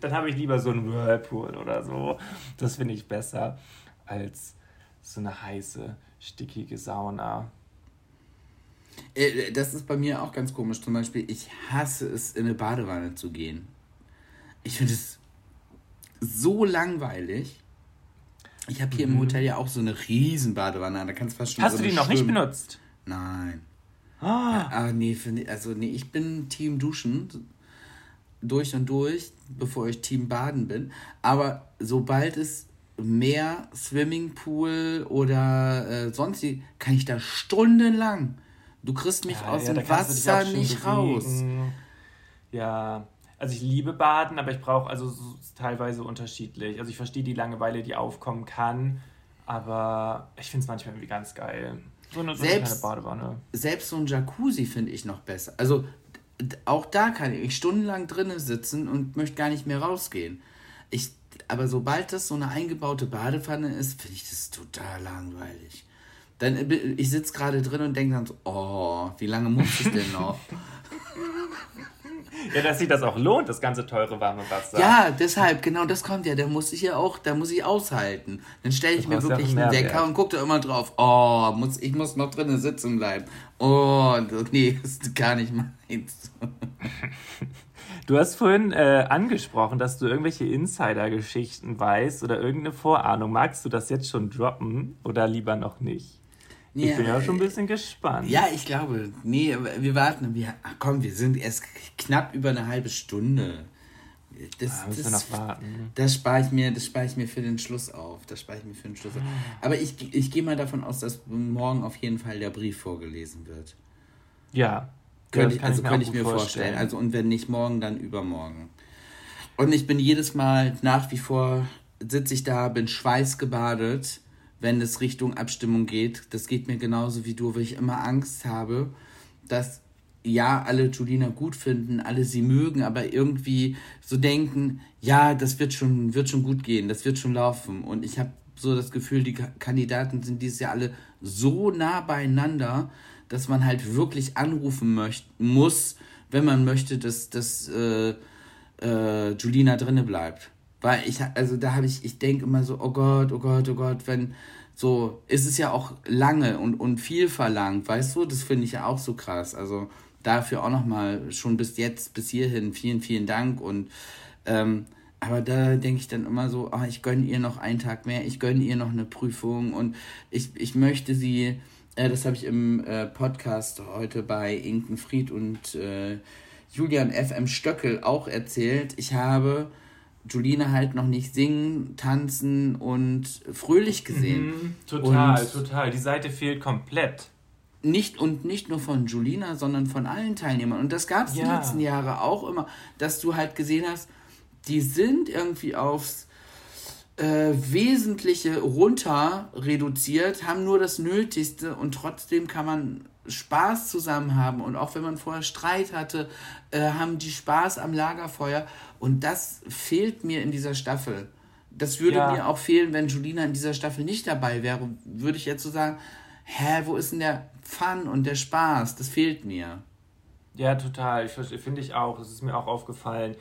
dann habe ich lieber so einen Whirlpool oder so. Das finde ich besser als so eine heiße, stickige Sauna. Äh, das ist bei mir auch ganz komisch. Zum Beispiel, ich hasse es, in eine Badewanne zu gehen. Ich finde es so langweilig. Ich habe hier mhm. im Hotel ja auch so eine riesen Badewanne. Da kannst fast schon Hast du die noch nicht benutzt? Nein. Ah. ah nee, also nee, ich bin Team Duschen durch und durch, bevor ich Team Baden bin. Aber sobald es Meer, Swimmingpool oder äh, sonst, kann ich da stundenlang Du kriegst mich ja, aus ja, dem Wasser nicht bewegen. raus. Ja, also ich liebe Baden, aber ich brauche also so, teilweise unterschiedlich. Also ich verstehe die Langeweile, die aufkommen kann, aber ich finde es manchmal irgendwie ganz geil. So eine, so selbst, eine Badewanne. Selbst so ein Jacuzzi finde ich noch besser. Also auch da kann ich stundenlang drinnen sitzen und möchte gar nicht mehr rausgehen. Ich, aber sobald das so eine eingebaute Badewanne ist, finde ich das total langweilig. Dann, ich sitze gerade drin und denke dann so, oh, wie lange muss ich denn noch? ja, dass sich das auch lohnt, das ganze teure warme Wasser. Ja, deshalb, genau, das kommt ja. Da muss ich ja auch, da muss ich aushalten. Dann stelle ich mir wirklich ja einen Wecker und gucke da immer drauf, oh, muss, ich muss noch drinnen sitzen bleiben. Oh, nee, ist gar nicht meins. Du hast vorhin äh, angesprochen, dass du irgendwelche Insider-Geschichten weißt oder irgendeine Vorahnung. Magst du das jetzt schon droppen oder lieber noch nicht? Nee, ich bin ja schon ein bisschen gespannt. Ja, ich glaube. Nee, wir warten. Wir, ach komm, wir sind erst knapp über eine halbe Stunde. Das, ah, das, noch warten. das spare ich mir, das spare ich mir für den Schluss auf. Das spare ich mir für den Schluss auf. Aber ich, ich gehe mal davon aus, dass morgen auf jeden Fall der Brief vorgelesen wird. Ja. Könnte ich, also ich könnte ich mir vorstellen. vorstellen. Also und wenn nicht morgen, dann übermorgen. Und ich bin jedes Mal nach wie vor sitze ich da, bin schweißgebadet wenn es Richtung Abstimmung geht. Das geht mir genauso wie du, weil ich immer Angst habe, dass ja, alle Julina gut finden, alle sie mögen, aber irgendwie so denken, ja, das wird schon, wird schon gut gehen, das wird schon laufen. Und ich habe so das Gefühl, die Kandidaten sind dieses Jahr alle so nah beieinander, dass man halt wirklich anrufen möcht muss, wenn man möchte, dass, dass äh, äh, Julina drinne bleibt. Weil ich, also da habe ich, ich denke immer so, oh Gott, oh Gott, oh Gott, wenn, so, ist es ja auch lange und, und viel verlangt, weißt du? Das finde ich ja auch so krass. Also dafür auch nochmal schon bis jetzt, bis hierhin, vielen, vielen Dank. Und ähm, aber da denke ich dann immer so, oh, ich gönne ihr noch einen Tag mehr, ich gönne ihr noch eine Prüfung und ich, ich möchte sie, äh, das habe ich im äh, Podcast heute bei Inken Fried und äh, Julian FM Stöckel auch erzählt. Ich habe Julina halt noch nicht singen, tanzen und fröhlich gesehen. Mhm, total, und total. Die Seite fehlt komplett. Nicht und nicht nur von Julina, sondern von allen Teilnehmern. Und das gab es ja. die letzten Jahre auch immer, dass du halt gesehen hast, die sind irgendwie aufs äh, Wesentliche runter reduziert, haben nur das Nötigste und trotzdem kann man Spaß zusammen haben und auch wenn man vorher Streit hatte, äh, haben die Spaß am Lagerfeuer und das fehlt mir in dieser Staffel. Das würde ja. mir auch fehlen, wenn Julina in dieser Staffel nicht dabei wäre. Würde ich jetzt so sagen, hä, wo ist denn der Fun und der Spaß? Das fehlt mir. Ja, total. Ich, finde ich auch. Es ist mir auch aufgefallen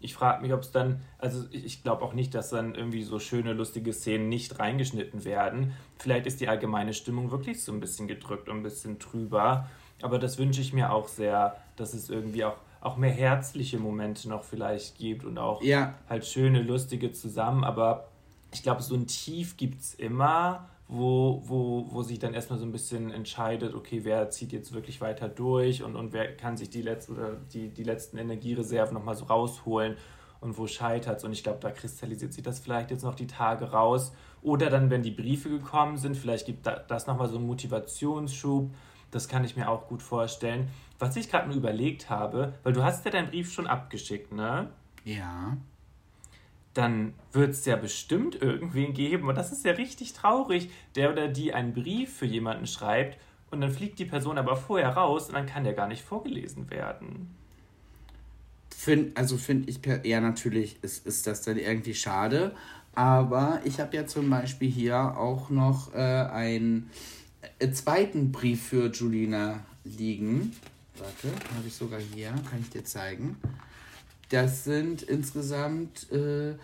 ich frage mich, ob es dann, also ich, ich glaube auch nicht, dass dann irgendwie so schöne, lustige Szenen nicht reingeschnitten werden. Vielleicht ist die allgemeine Stimmung wirklich so ein bisschen gedrückt und ein bisschen trüber. Aber das wünsche ich mir auch sehr, dass es irgendwie auch auch mehr herzliche Momente noch vielleicht gibt und auch Ja. halt schöne, lustige zusammen. Aber ich glaube, so ein Tief gibt es immer, wo, wo, wo sich dann erstmal so ein bisschen entscheidet, okay, wer zieht jetzt wirklich weiter durch und, und wer kann sich die, letzten oder die, die letzten Energiereserven nochmal so rausholen und wo scheitert es. Und ich glaube, da kristallisiert sich das vielleicht jetzt noch die Tage raus. Oder dann, wenn die Briefe gekommen sind, vielleicht gibt da- das nochmal so einen Motivationsschub. Das kann ich mir auch gut vorstellen. Was ich gerade nur überlegt habe, weil du hast ja deinen Brief schon abgeschickt, ne? Ja. dann wird es ja bestimmt irgendwen geben, und das ist ja richtig traurig, der oder die einen Brief für jemanden schreibt und dann fliegt die Person aber vorher raus und dann kann der gar nicht vorgelesen werden. Find, also finde ich, per- ja natürlich ist, ist das dann irgendwie schade, aber ich habe ja zum Beispiel hier auch noch äh, einen äh, zweiten Brief für Julina liegen. Warte, habe ich sogar hier, kann ich dir zeigen. Das sind insgesamt äh,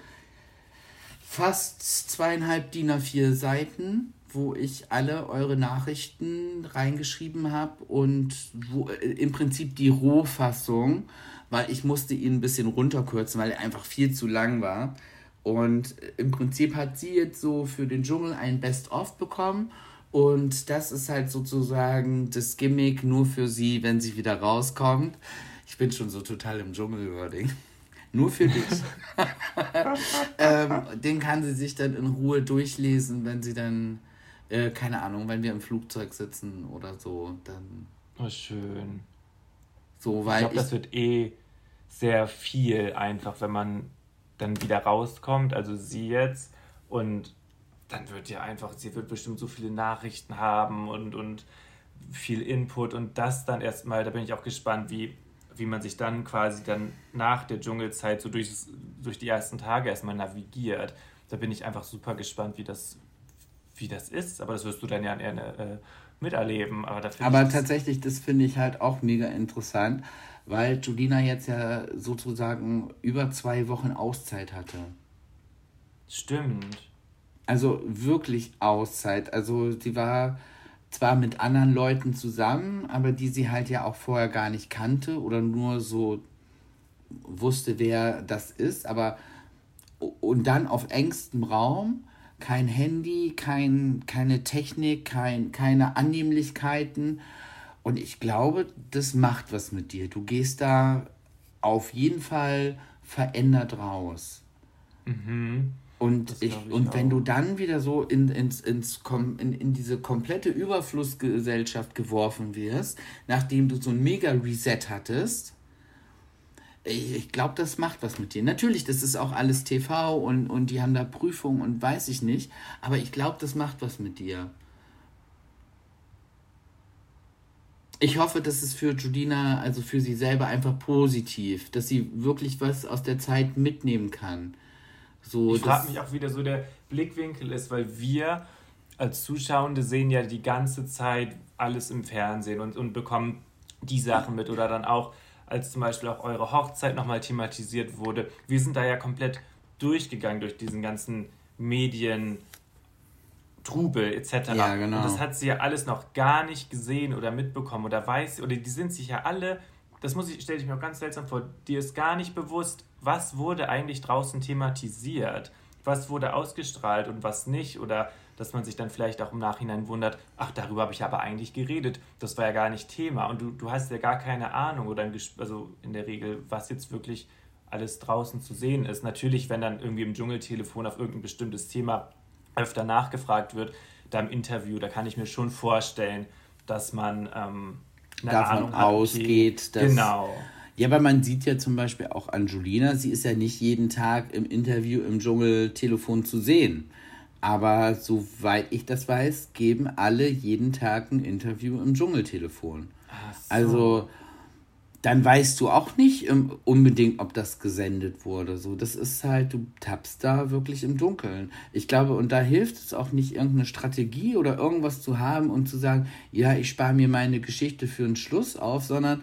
fast zweieinhalb DIN A4 Seiten, wo ich alle eure Nachrichten reingeschrieben habe und wo äh, im Prinzip die Rohfassung, weil ich musste ihn ein bisschen runterkürzen, weil er einfach viel zu lang war. Und äh, im Prinzip hat sie jetzt so für den Dschungel ein Best-of bekommen. Und das ist halt sozusagen das Gimmick nur für sie, wenn sie wieder rauskommt. Ich bin schon so total im Dschungelwording. Nur für dich. ähm, den kann sie sich dann in Ruhe durchlesen, wenn sie dann, äh, keine Ahnung, wenn wir im Flugzeug sitzen oder so. Dann Oh, schön. so, Ich weil glaube, ich, das wird eh sehr viel einfach, wenn man dann wieder rauskommt, also sie jetzt, und dann wird ja einfach, sie wird bestimmt so viele Nachrichten haben und, und viel Input und das dann erstmal, da bin ich auch gespannt, wie, wie man sich dann quasi dann nach der Dschungelzeit so durch, durch die ersten Tage erstmal navigiert. Da bin ich einfach super gespannt, wie das, wie das ist, aber das wirst du dann ja äh, miterleben. Aber, aber das- tatsächlich, das finde ich halt auch mega interessant, weil Julina jetzt ja sozusagen über zwei Wochen Auszeit hatte. Stimmt. Also wirklich Auszeit. Also sie war zwar mit anderen Leuten zusammen, aber die sie halt ja auch vorher gar nicht kannte oder nur so wusste, wer das ist, aber und dann auf engstem Raum, kein Handy, kein, keine Technik, kein, keine Annehmlichkeiten. Und ich glaube, das macht was mit dir. Du gehst da auf jeden Fall verändert raus. Und, ich, ich und wenn du dann wieder so in, ins, ins, in, in diese komplette Überflussgesellschaft geworfen wirst, nachdem du so ein Mega-Reset hattest, ich, ich glaube, das macht was mit dir. Natürlich, das ist auch alles TV und, und die haben da Prüfungen und weiß ich nicht, aber ich glaube, das macht was mit dir. Ich hoffe, dass es für Judina, also für sie selber einfach positiv, dass sie wirklich was aus der Zeit mitnehmen kann. So, Ich frage mich auch, wie da so der Blickwinkel ist, weil wir als Zuschauende sehen ja die ganze Zeit alles im Fernsehen und, und bekommen die Sachen mit oder dann auch, als zum Beispiel auch eure Hochzeit nochmal thematisiert wurde. Wir sind da ja komplett durchgegangen durch diesen ganzen Medien. Trubel etc. Ja, genau. Und das hat sie ja alles noch gar nicht gesehen oder mitbekommen oder weiß, oder die sind sich ja alle, das muss ich, stelle ich mir auch ganz seltsam vor, dir ist gar nicht bewusst, was wurde eigentlich draußen thematisiert, was wurde ausgestrahlt und was nicht, oder dass man sich dann vielleicht auch im Nachhinein wundert, ach, darüber habe ich aber eigentlich geredet, das war ja gar nicht Thema und du, du hast ja gar keine Ahnung oder also in der Regel, was jetzt wirklich alles draußen zu sehen ist. Natürlich, wenn dann irgendwie im Dschungeltelefon auf irgendein bestimmtes Thema öfter nachgefragt wird, da im Interview, da kann ich mir schon vorstellen, dass man ähm, davon Ahnung ausgeht, dass. Genau. Ja, aber man sieht ja zum Beispiel auch Angelina, sie ist ja nicht jeden Tag im Interview im Dschungeltelefon zu sehen. Aber soweit ich das weiß, geben alle jeden Tag ein Interview im Dschungeltelefon. Also dann weißt du auch nicht ähm, unbedingt, ob das gesendet wurde. So, das ist halt, du tappst da wirklich im Dunkeln. Ich glaube, und da hilft es auch nicht, irgendeine Strategie oder irgendwas zu haben und zu sagen, ja, ich spare mir meine Geschichte für einen Schluss auf, sondern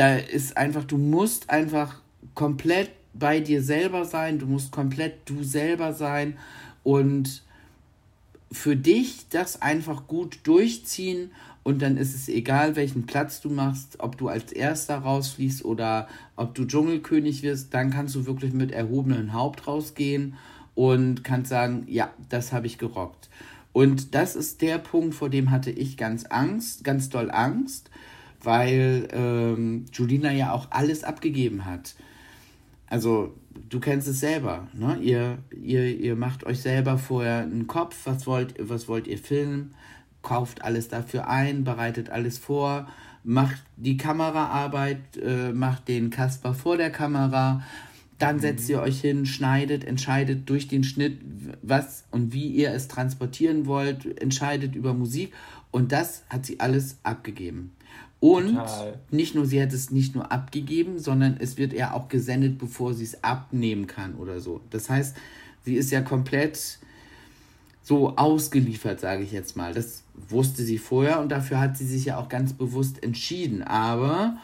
da ist einfach, du musst einfach komplett bei dir selber sein, du musst komplett du selber sein und für dich das einfach gut durchziehen und dann ist es egal, welchen Platz du machst, ob du als Erster rausfliegst oder ob du Dschungelkönig wirst, dann kannst du wirklich mit erhobenem Haupt rausgehen und kannst sagen, ja, das habe ich gerockt. Und das ist der Punkt, vor dem hatte ich ganz Angst, ganz doll Angst, weil ähm, Julina ja auch alles abgegeben hat. Also du kennst es selber, ne? Ihr, ihr, ihr macht euch selber vorher einen Kopf, was wollt, was wollt ihr filmen, kauft alles dafür ein, bereitet alles vor, macht die Kameraarbeit, äh, macht den Kasper vor der Kamera, dann mhm. setzt ihr euch hin, schneidet, entscheidet durch den Schnitt, was und wie ihr es transportieren wollt, entscheidet über Musik und das hat sie alles abgegeben. Und Total. nicht nur, sie hat es nicht nur abgegeben, sondern es wird ja auch gesendet, bevor sie es abnehmen kann oder so. Das heißt, sie ist ja komplett so ausgeliefert, sage ich jetzt mal. Das wusste sie vorher und dafür hat sie sich ja auch ganz bewusst entschieden. Aber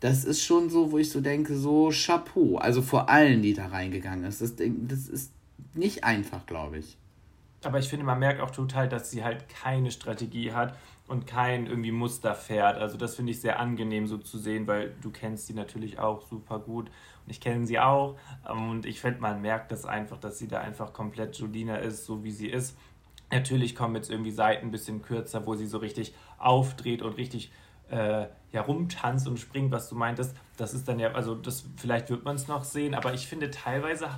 das ist schon so, wo ich so denke, so Chapeau. Also vor allen, die da reingegangen ist. Das, das ist nicht einfach, glaube ich. Aber ich finde, man merkt auch total, dass sie halt keine Strategie hat und kein irgendwie fährt. Also das finde ich sehr angenehm so zu sehen, weil du kennst sie natürlich auch super gut und ich kenne sie auch und ich finde, man merkt das einfach, dass sie da einfach komplett Julina ist, so wie sie ist. Natürlich kommen jetzt irgendwie Seiten ein bisschen kürzer, wo sie so richtig aufdreht und richtig äh, ja, rumtanzt und springt, was du meintest. Das ist dann ja, also das vielleicht wird man es noch sehen, aber ich finde teilweise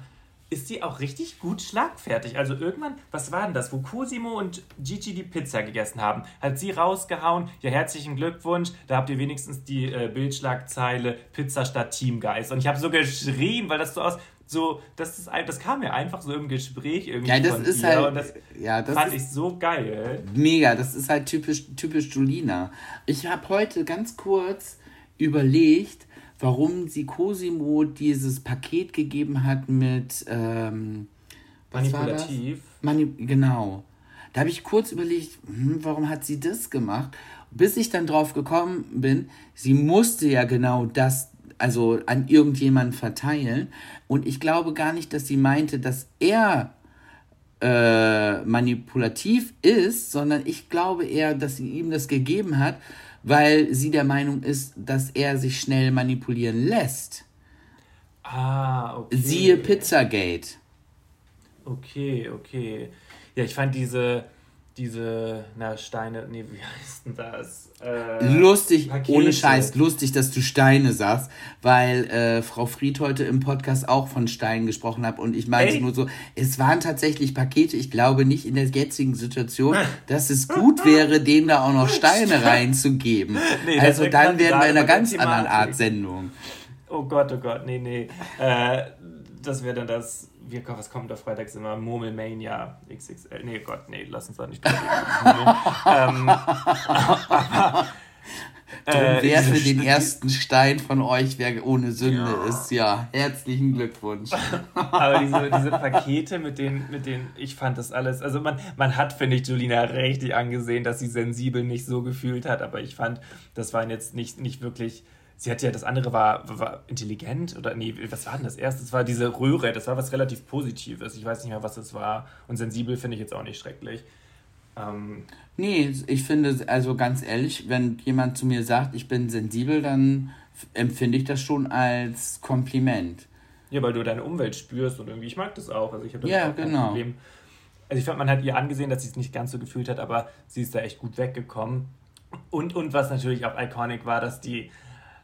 ist die auch richtig gut schlagfertig. Also irgendwann, was war denn das, wo Cosimo und Gigi die Pizza gegessen haben, hat sie rausgehauen, ja herzlichen Glückwunsch, da habt ihr wenigstens die äh, Bildschlagzeile Pizza statt Teamgeist. Und ich habe so geschrien, weil das so aus, so, das, ist, das kam mir einfach so im Gespräch irgendwie ja, das ist. Halt, und das, ja, das fand ich so geil. Mega, das ist halt typisch, typisch Julina. Ich habe heute ganz kurz überlegt, warum sie Cosimo dieses Paket gegeben hat mit ähm, Manipulativ. Mani genau. Da habe ich kurz überlegt, hm, warum hat sie das gemacht? Bis ich dann drauf gekommen bin, sie musste ja genau das, also an irgendjemanden verteilen. Und ich glaube gar nicht, dass sie meinte, dass er äh, manipulativ ist, sondern ich glaube eher, dass sie ihm das gegeben hat, weil sie der Meinung ist, dass er sich schnell manipulieren lässt. Ah, okay. Siehe Pizzagate. Okay, okay. Ja, ich fand diese, diese, na, Steine, nee, wie heißt denn das? Äh, lustig, Pakete. ohne Scheiß, lustig, dass du Steine sagst, weil äh, Frau Fried heute im Podcast auch von Steinen gesprochen hat und ich meinte nur so, es waren tatsächlich Pakete, ich glaube nicht in der jetzigen Situation, dass es gut wäre, denen da auch noch Steine reinzugeben. Nee, also dann wären wir in einer ganz anderen Art Sendung. Oh Gott, oh Gott, nee, nee. Äh, das wäre dann das wir, was kommt da freitags immer? Murmelmania XXL. Nee, Gott, nee, lass uns da nicht ähm, aber, äh, wer für den ersten Stein von euch, wer ohne Sünde ja. ist, ja, herzlichen Glückwunsch. Aber diese, diese Pakete mit denen, mit denen, ich fand das alles, also man, man hat, finde ich, Julina richtig angesehen, dass sie sensibel nicht so gefühlt hat, aber ich fand, das waren jetzt nicht, nicht wirklich sie hat ja, das andere war, war intelligent oder nee, was war denn das erste? Das war diese Röhre, das war was relativ Positives. Ich weiß nicht mehr, was das war. Und sensibel finde ich jetzt auch nicht schrecklich. Ähm, nee, ich finde, also ganz ehrlich, wenn jemand zu mir sagt, ich bin sensibel, dann empfinde ich das schon als Kompliment. Ja, weil du deine Umwelt spürst und irgendwie, ich mag das auch. Also ich habe ja, kein genau. Problem. Also ich fand, man hat ihr angesehen, dass sie es nicht ganz so gefühlt hat, aber sie ist da echt gut weggekommen. Und, und was natürlich auch iconic war, dass die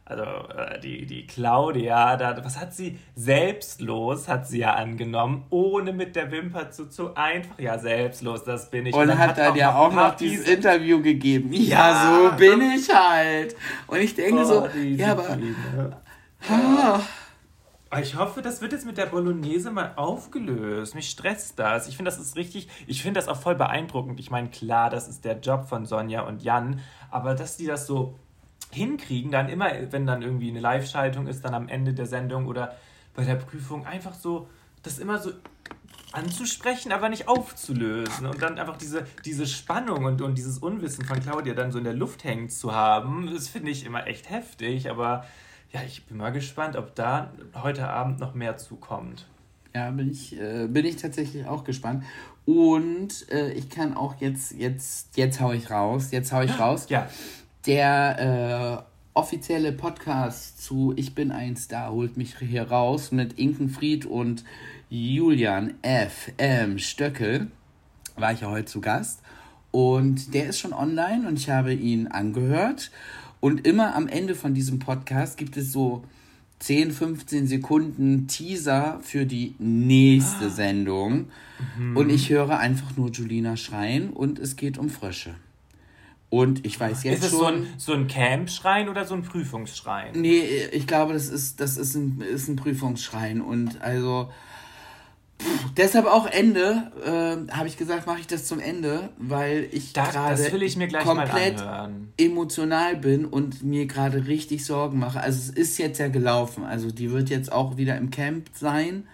also äh, die, die Claudia, da, was hat sie? Selbstlos hat sie ja angenommen, ohne mit der Wimper zu, zu einfach, ja, selbstlos, das bin ich. Und, Und hat dann ja auch noch dieses Interview gegeben. Ja, ja, so bin ich halt. Und ich denke oh, so, ja, aber... Ah. Ich hoffe, das wird jetzt mit der Bolognese mal aufgelöst. Mich stresst das. Ich finde, das ist richtig, ich finde das auch voll beeindruckend. Ich meine, klar, das ist der Job von Sonja und Jan, aber dass die das so hinkriegen, dann immer, wenn dann irgendwie eine Live-Schaltung ist, dann am Ende der Sendung oder bei der Prüfung, einfach so, das immer so anzusprechen, aber nicht aufzulösen und dann einfach diese, diese Spannung und, und dieses Unwissen von Claudia dann so in der Luft hängen zu haben, das finde ich immer echt heftig, aber ja, ich bin mal gespannt, ob da heute Abend noch mehr zukommt. Ja, bin ich, äh, bin ich tatsächlich auch gespannt. Und äh, ich kann auch jetzt, jetzt, jetzt hau ich raus, jetzt hau ich raus. Ja. Der äh, offizielle Podcast zu Ich bin ein Star holt mich hier raus mit Inkenfried und Julian F. M. Stöckel. War ich ja heute zu Gast. Und der ist schon online und ich habe ihn angehört. Und immer am Ende von diesem Podcast gibt es so 10, 15 Sekunden Teaser für die nächste Sendung. Und ich höre einfach nur Julina schreien und es geht um Frösche. Und ich weiß jetzt Ist es schon. so ein, so ein Camp-Schrein oder so ein Prüfungsschrein? Nee, ich glaube, das ist, das ist, ein, ist ein Prüfungsschrein. Und also. Pff, deshalb auch Ende, äh, habe ich gesagt, mache ich das zum Ende, weil ich gerade komplett emotional bin und mir gerade richtig Sorgen mache. Also es ist jetzt ja gelaufen. Also die wird jetzt auch wieder im Camp sein.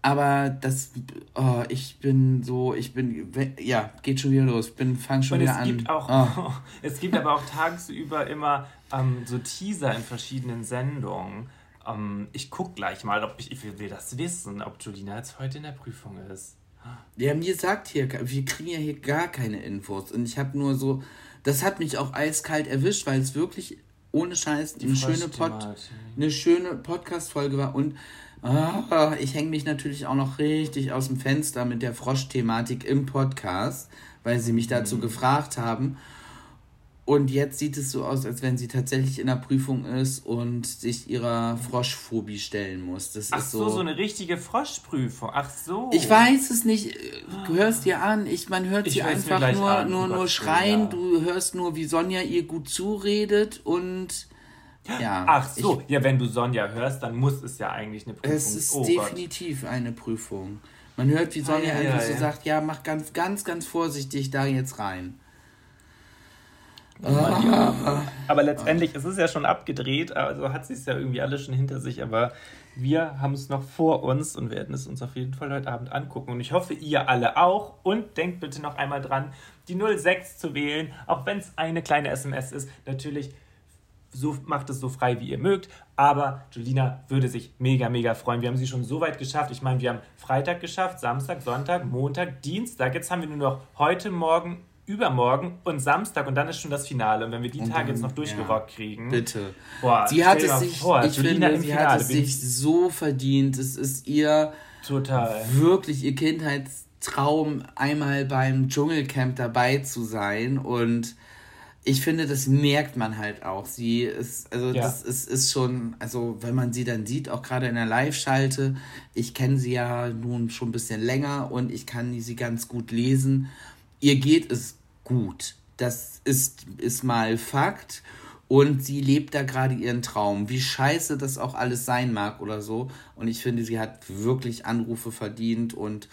Aber das, oh, ich bin so, ich bin, ja, geht schon wieder los. Bin, fang schon Und wieder es an. gibt auch, Oh. es gibt aber auch tagsüber immer ähm, so Teaser in verschiedenen Sendungen. Ähm, ich guck gleich mal, ob ich, ich will das wissen, ob Julina jetzt heute in der Prüfung ist. Ja, mir sagt hier, wir kriegen ja hier gar keine Infos. Und ich habe nur so, das hat mich auch eiskalt erwischt, weil es wirklich ohne Scheiß eine schöne, Pod, eine schöne Podcast-Folge war. Und ah, ich hänge mich natürlich auch noch richtig aus dem Fenster mit der Frosch-Thematik im Podcast, weil sie mich dazu Mhm. gefragt haben. Und jetzt sieht es so aus, als wenn sie tatsächlich in der Prüfung ist und sich ihrer Froschphobie stellen muss. Das Ach ist so, so eine richtige Froschprüfung. Ach so. ich weiß es nicht. Du hörst dir an. Ich, man hört Ich sie einfach nur, an, nur, nur schreien. Ja. Du hörst nur, wie Sonja ihr gut zuredet und ja. Ach so, Ich, ja, wenn du Sonja hörst, dann muss es ja eigentlich eine Prüfung es ist oh Gott. definitiv eine Prüfung. Man hört, wie Sonja Ah, ja, einfach ja, so ja. sagt, ja, mach ganz, ganz, ganz vorsichtig da jetzt rein. Aber letztendlich ist es ja schon abgedreht, also hat sie es ja irgendwie alles schon hinter sich, aber wir haben es noch vor uns und werden es uns auf jeden Fall heute Abend angucken. Und ich hoffe, ihr alle auch. Und denkt bitte noch einmal dran, die 06 zu wählen, auch wenn es eine kleine SMS ist. Natürlich so macht es so frei, wie ihr mögt. Aber Julina würde sich mega, mega freuen. Wir haben sie schon so weit geschafft. Ich meine, wir haben Freitag geschafft, Samstag, Sonntag, Montag, Dienstag. Jetzt haben wir nur noch heute, morgen, übermorgen und Samstag und dann ist schon das Finale. Und wenn wir die Und Tage jetzt dann, noch durchgerockt kriegen. Bitte. Boah, sie hat es sich, vor, ich Julina finde, sie Finale hat es sich so verdient. Es ist ihr Total. wirklich ihr Kindheitstraum, einmal beim Dschungelcamp dabei zu sein. Und ich finde, das merkt man halt auch. Sie ist, also Ja. das ist, ist schon, also wenn man sie dann sieht, auch gerade in der Live-Schalte, ich kenne sie ja nun schon ein bisschen länger und ich kann sie ganz gut lesen. Ihr geht es gut. Das ist, ist mal Fakt. Und sie lebt da gerade ihren Traum. Wie scheiße das auch alles sein mag oder so. Und ich finde, sie hat wirklich Anrufe verdient. Und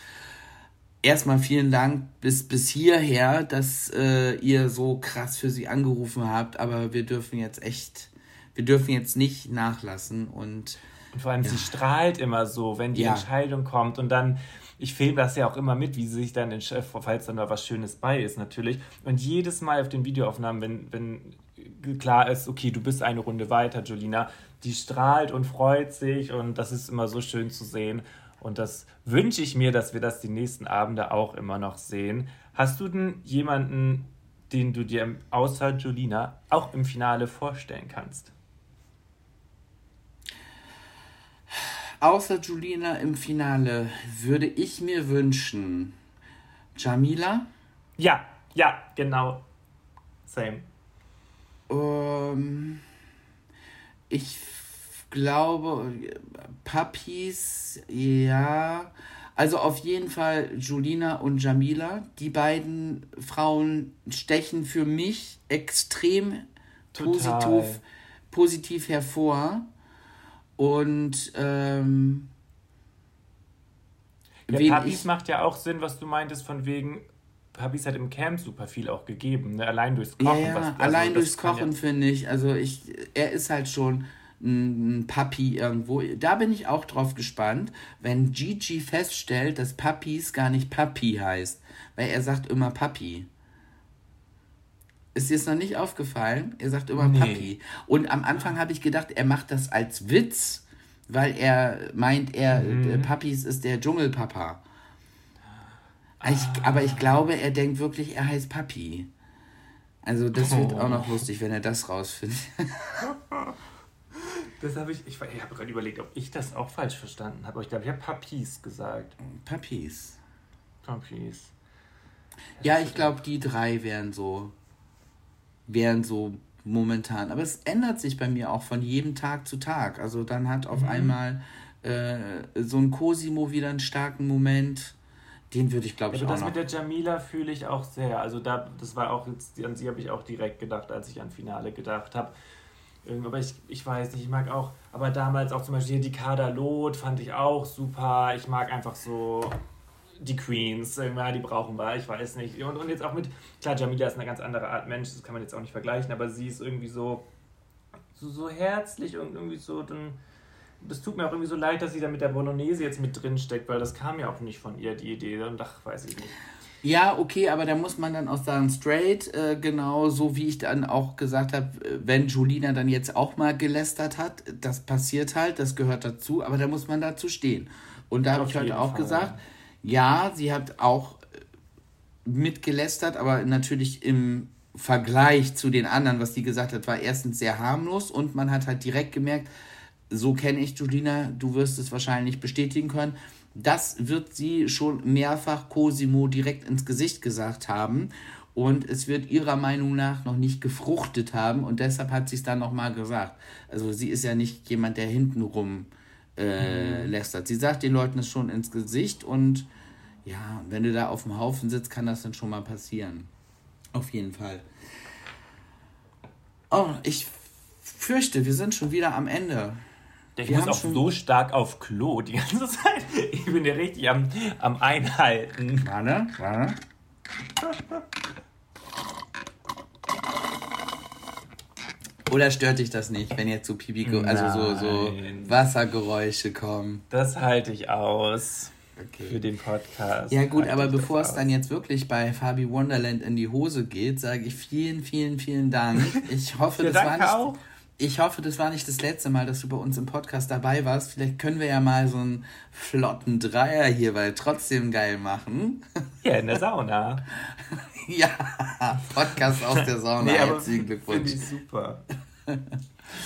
erstmal vielen Dank bis, bis hierher, dass äh, ihr so krass für sie angerufen habt. Aber wir dürfen jetzt echt, wir dürfen jetzt nicht nachlassen. Und Und vor allem, sie strahlt immer so, wenn die Ja. Entscheidung kommt. Und dann, ich filme das ja auch immer mit, wie sie sich dann, falls dann da was Schönes bei ist, natürlich. Und jedes Mal auf den Videoaufnahmen, wenn, wenn klar ist, okay, du bist eine Runde weiter, Julina, die strahlt und freut sich. Und das ist immer so schön zu sehen. Und das wünsche ich mir, dass wir das die nächsten Abende auch immer noch sehen. Hast du denn jemanden, den du dir außer Julina auch im Finale vorstellen kannst? außer Julina im Finale würde ich mir wünschen, Jamila. Ja, ja, genau. Same. Ähm, ich glaube, Papis, ja. Also auf jeden Fall Julina und Jamila. Die beiden Frauen stechen für mich extrem Total. positiv, positiv hervor. Und ähm, Ja, Papis ich- macht ja auch Sinn, was du meintest, von wegen, Papis hat im Camp super viel auch gegeben, ne? allein durchs Kochen. Ja, ja, was, also allein durchs Kochen finde ich, also ich, er ist halt schon ein Papi irgendwo. Da bin ich auch drauf gespannt, wenn Gigi feststellt, dass Papis gar nicht Papi heißt, weil er sagt immer Papi. Ist dir es noch nicht aufgefallen? Er sagt immer Nee. Papi. Und am Anfang habe ich gedacht, er macht das als Witz, weil er meint, er mhm. äh, Papis ist der Dschungelpapa. Ich, aber ich glaube, er denkt wirklich, er heißt Papi. Also das oh. wird auch noch lustig, wenn er das rausfindet. das habe ich, ich, ich habe gerade überlegt, ob ich das auch falsch verstanden habe. Ich glaube, ich habe Papis gesagt. Papis. Papis. Ja, ich glaube, die drei wären so, wären so momentan. Aber es ändert sich bei mir auch von jedem Tag zu Tag. Also dann hat auf mhm. einmal äh, so ein Cosimo wieder einen starken Moment. Den würde ich, glaube ich, also auch das noch. mit der Jamila fühle ich auch sehr. Also da, das war auch jetzt, an sie habe ich auch direkt gedacht, als ich an Finale gedacht habe. Aber ich, ich weiß nicht, ich mag auch, aber damals auch zum Beispiel die Kader Lot fand ich auch super. Ich mag einfach so die Queens, ja, die brauchen wir, ich weiß nicht. Und, und jetzt auch mit, klar, Jamila ist eine ganz andere Art Mensch, das kann man jetzt auch nicht vergleichen, aber sie ist irgendwie so, so, so herzlich und irgendwie so, dann, das tut mir auch irgendwie so leid, dass sie da mit der Bolognese jetzt mit drin steckt, weil das kam ja auch nicht von ihr, die Idee, und ach, weiß ich nicht. Ja, okay, aber da muss man dann auch sagen, straight, äh, genau so wie ich dann auch gesagt habe, wenn Julina dann jetzt auch mal gelästert hat, das passiert halt, das gehört dazu, aber da muss man dazu stehen. Und da habe ich heute auch Fall. gesagt, ja, sie hat auch äh, mitgelästert, aber natürlich im Vergleich zu den anderen, was sie gesagt hat, war erstens sehr harmlos und man hat halt direkt gemerkt, so kenne ich Julina, du wirst es wahrscheinlich bestätigen können, das wird sie schon mehrfach Cosimo direkt ins Gesicht gesagt haben und es wird ihrer Meinung nach noch nicht gefruchtet haben und deshalb hat sie es dann nochmal gesagt. Also sie ist ja nicht jemand, der hintenrum äh, mhm. lästert. Sie sagt den Leuten es schon ins Gesicht und ja, wenn du da auf dem Haufen sitzt, kann das dann schon mal passieren. Auf jeden Fall. Oh, ich fürchte, wir sind schon wieder am Ende. Ich wir muss auch so stark auf Klo die ganze Zeit. Ich bin ja richtig am, am Einhalten. Warte, warte. Oder stört dich das nicht, wenn jetzt so Pipi, also so, so Wassergeräusche kommen? Das halte ich aus. Okay. Für den Podcast. Ja, gut, aber bevor es dann jetzt wirklich bei Fabi Wonderland in die Hose geht, sage ich vielen, vielen, vielen Dank. Ich hoffe, das war nicht. Auch. Ich hoffe, das war nicht das letzte Mal, dass du bei uns im Podcast dabei warst. Vielleicht können wir ja mal so einen flotten Dreier hierbei trotzdem geil machen. Ja, in der Sauna. ja, Podcast aus der Sauna. nee, Herzlichen Glückwunsch. Finde ich super.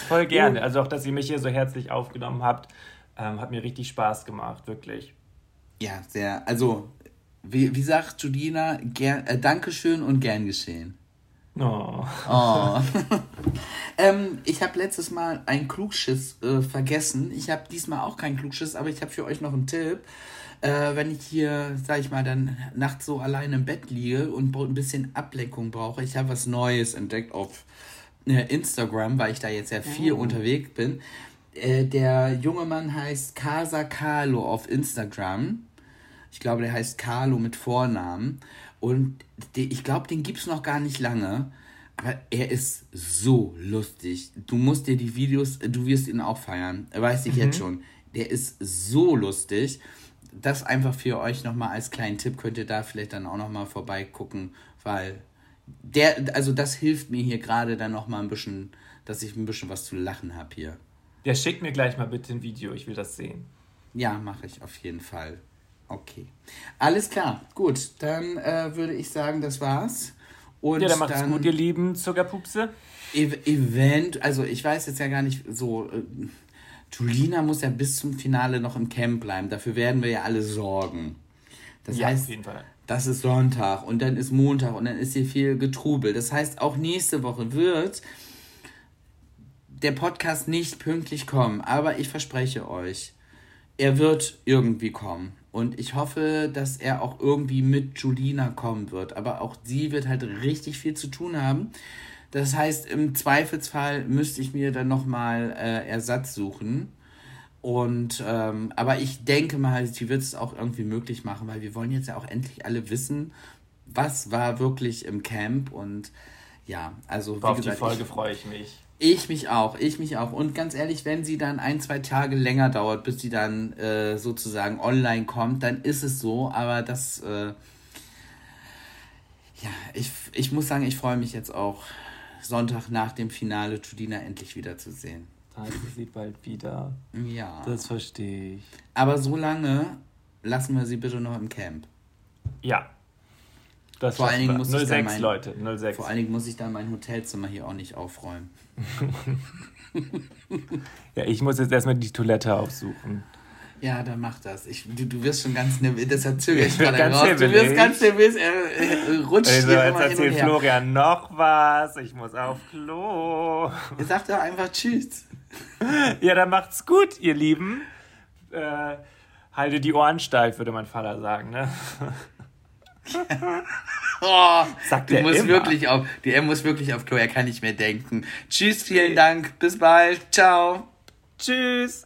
Voll gerne. Also auch, dass ihr mich hier so herzlich aufgenommen habt, ähm, hat mir richtig Spaß gemacht, wirklich. Ja, sehr. Also, wie, wie sagt Judina, gern, äh, Dankeschön und gern geschehen. Oh. oh. ähm, ich habe letztes Mal ein Klugschiss äh, vergessen. Ich habe diesmal auch keinen Klugschiss, aber ich habe für euch noch einen Tipp. Äh, wenn ich hier, sag ich mal, dann nachts so allein im Bett liege und ein bisschen Ablenkung brauche, ich habe was Neues entdeckt auf äh, Instagram, weil ich da jetzt sehr viel oh. unterwegs bin. Äh, der junge Mann heißt Casa Carlo auf Instagram. Ich glaube, der heißt Carlo mit Vornamen. Und ich glaube, den gibt es noch gar nicht lange. Aber er ist so lustig. Du musst dir die Videos, du wirst ihn auch feiern. Weiß ich mhm. jetzt schon. Der ist so lustig. Das einfach für euch nochmal als kleinen Tipp. Könnt ihr da vielleicht dann auch nochmal vorbeigucken. Weil der, also das hilft mir hier gerade dann nochmal ein bisschen, dass ich ein bisschen was zu lachen habe hier. Der schickt mir gleich mal bitte ein Video. Ich will das sehen. Ja, mache ich auf jeden Fall. Okay. Alles klar. Gut, dann äh, würde ich sagen, das war's. Und ja, dann macht's dann, gut, ihr lieben Zuckerpupse. Ev Event, also ich weiß jetzt ja gar nicht so. Äh, Julina muss ja bis zum Finale noch im Camp bleiben. Dafür werden wir ja alle sorgen. Das ja, heißt, auf jeden Fall. das ist Sonntag und dann ist Montag und dann ist hier viel Getrubel. Das heißt, auch nächste Woche wird der Podcast nicht pünktlich kommen. Aber ich verspreche euch, er wird irgendwie kommen. Und ich hoffe, dass er auch irgendwie mit Julina kommen wird. Aber auch sie wird halt richtig viel zu tun haben. Das heißt, im Zweifelsfall müsste ich mir dann nochmal äh, Ersatz suchen. Und ähm, aber ich denke mal, sie wird es auch irgendwie möglich machen, weil wir wollen jetzt ja auch endlich alle wissen, was war wirklich im Camp und ja, also wie auf gesagt, die Folge freue ich mich. Ich mich auch, ich mich auch. Und ganz ehrlich, wenn sie dann ein, zwei Tage länger dauert, bis sie dann äh, sozusagen online kommt, dann ist es so. Aber das, äh, ja, ich, ich muss sagen, ich freue mich jetzt auch, Sonntag nach dem Finale Tudina endlich wiederzusehen. heißt es sie bald wieder. Ja. Das verstehe ich. Aber so lange lassen wir sie bitte noch im Camp. Ja. Das Vor allen Dingen muss ich dann 06, mein, Leute. 06. Vor allen Dingen muss ich dann mein Hotelzimmer hier auch nicht aufräumen. Ja, ich muss jetzt erstmal die Toilette aufsuchen. Ja, dann mach das. Ich, du, du wirst schon ganz nervös. Deshalb zögere ich gerade raus. Du wirst ganz nervös. Er, er rutscht Also, hier jetzt immer erzählt. Florian noch was. Ich muss auf Klo. Er sagt doch einfach Tschüss. Ja, dann macht's gut, ihr Lieben. Äh, halte die Ohren steif, würde mein Vater sagen, ne? Oh, Sagt du er musst immer. wirklich auf, die, er muss wirklich auf Klo. Er kann nicht mehr denken. Tschüss, vielen Dank. Bis bald. Ciao. Tschüss.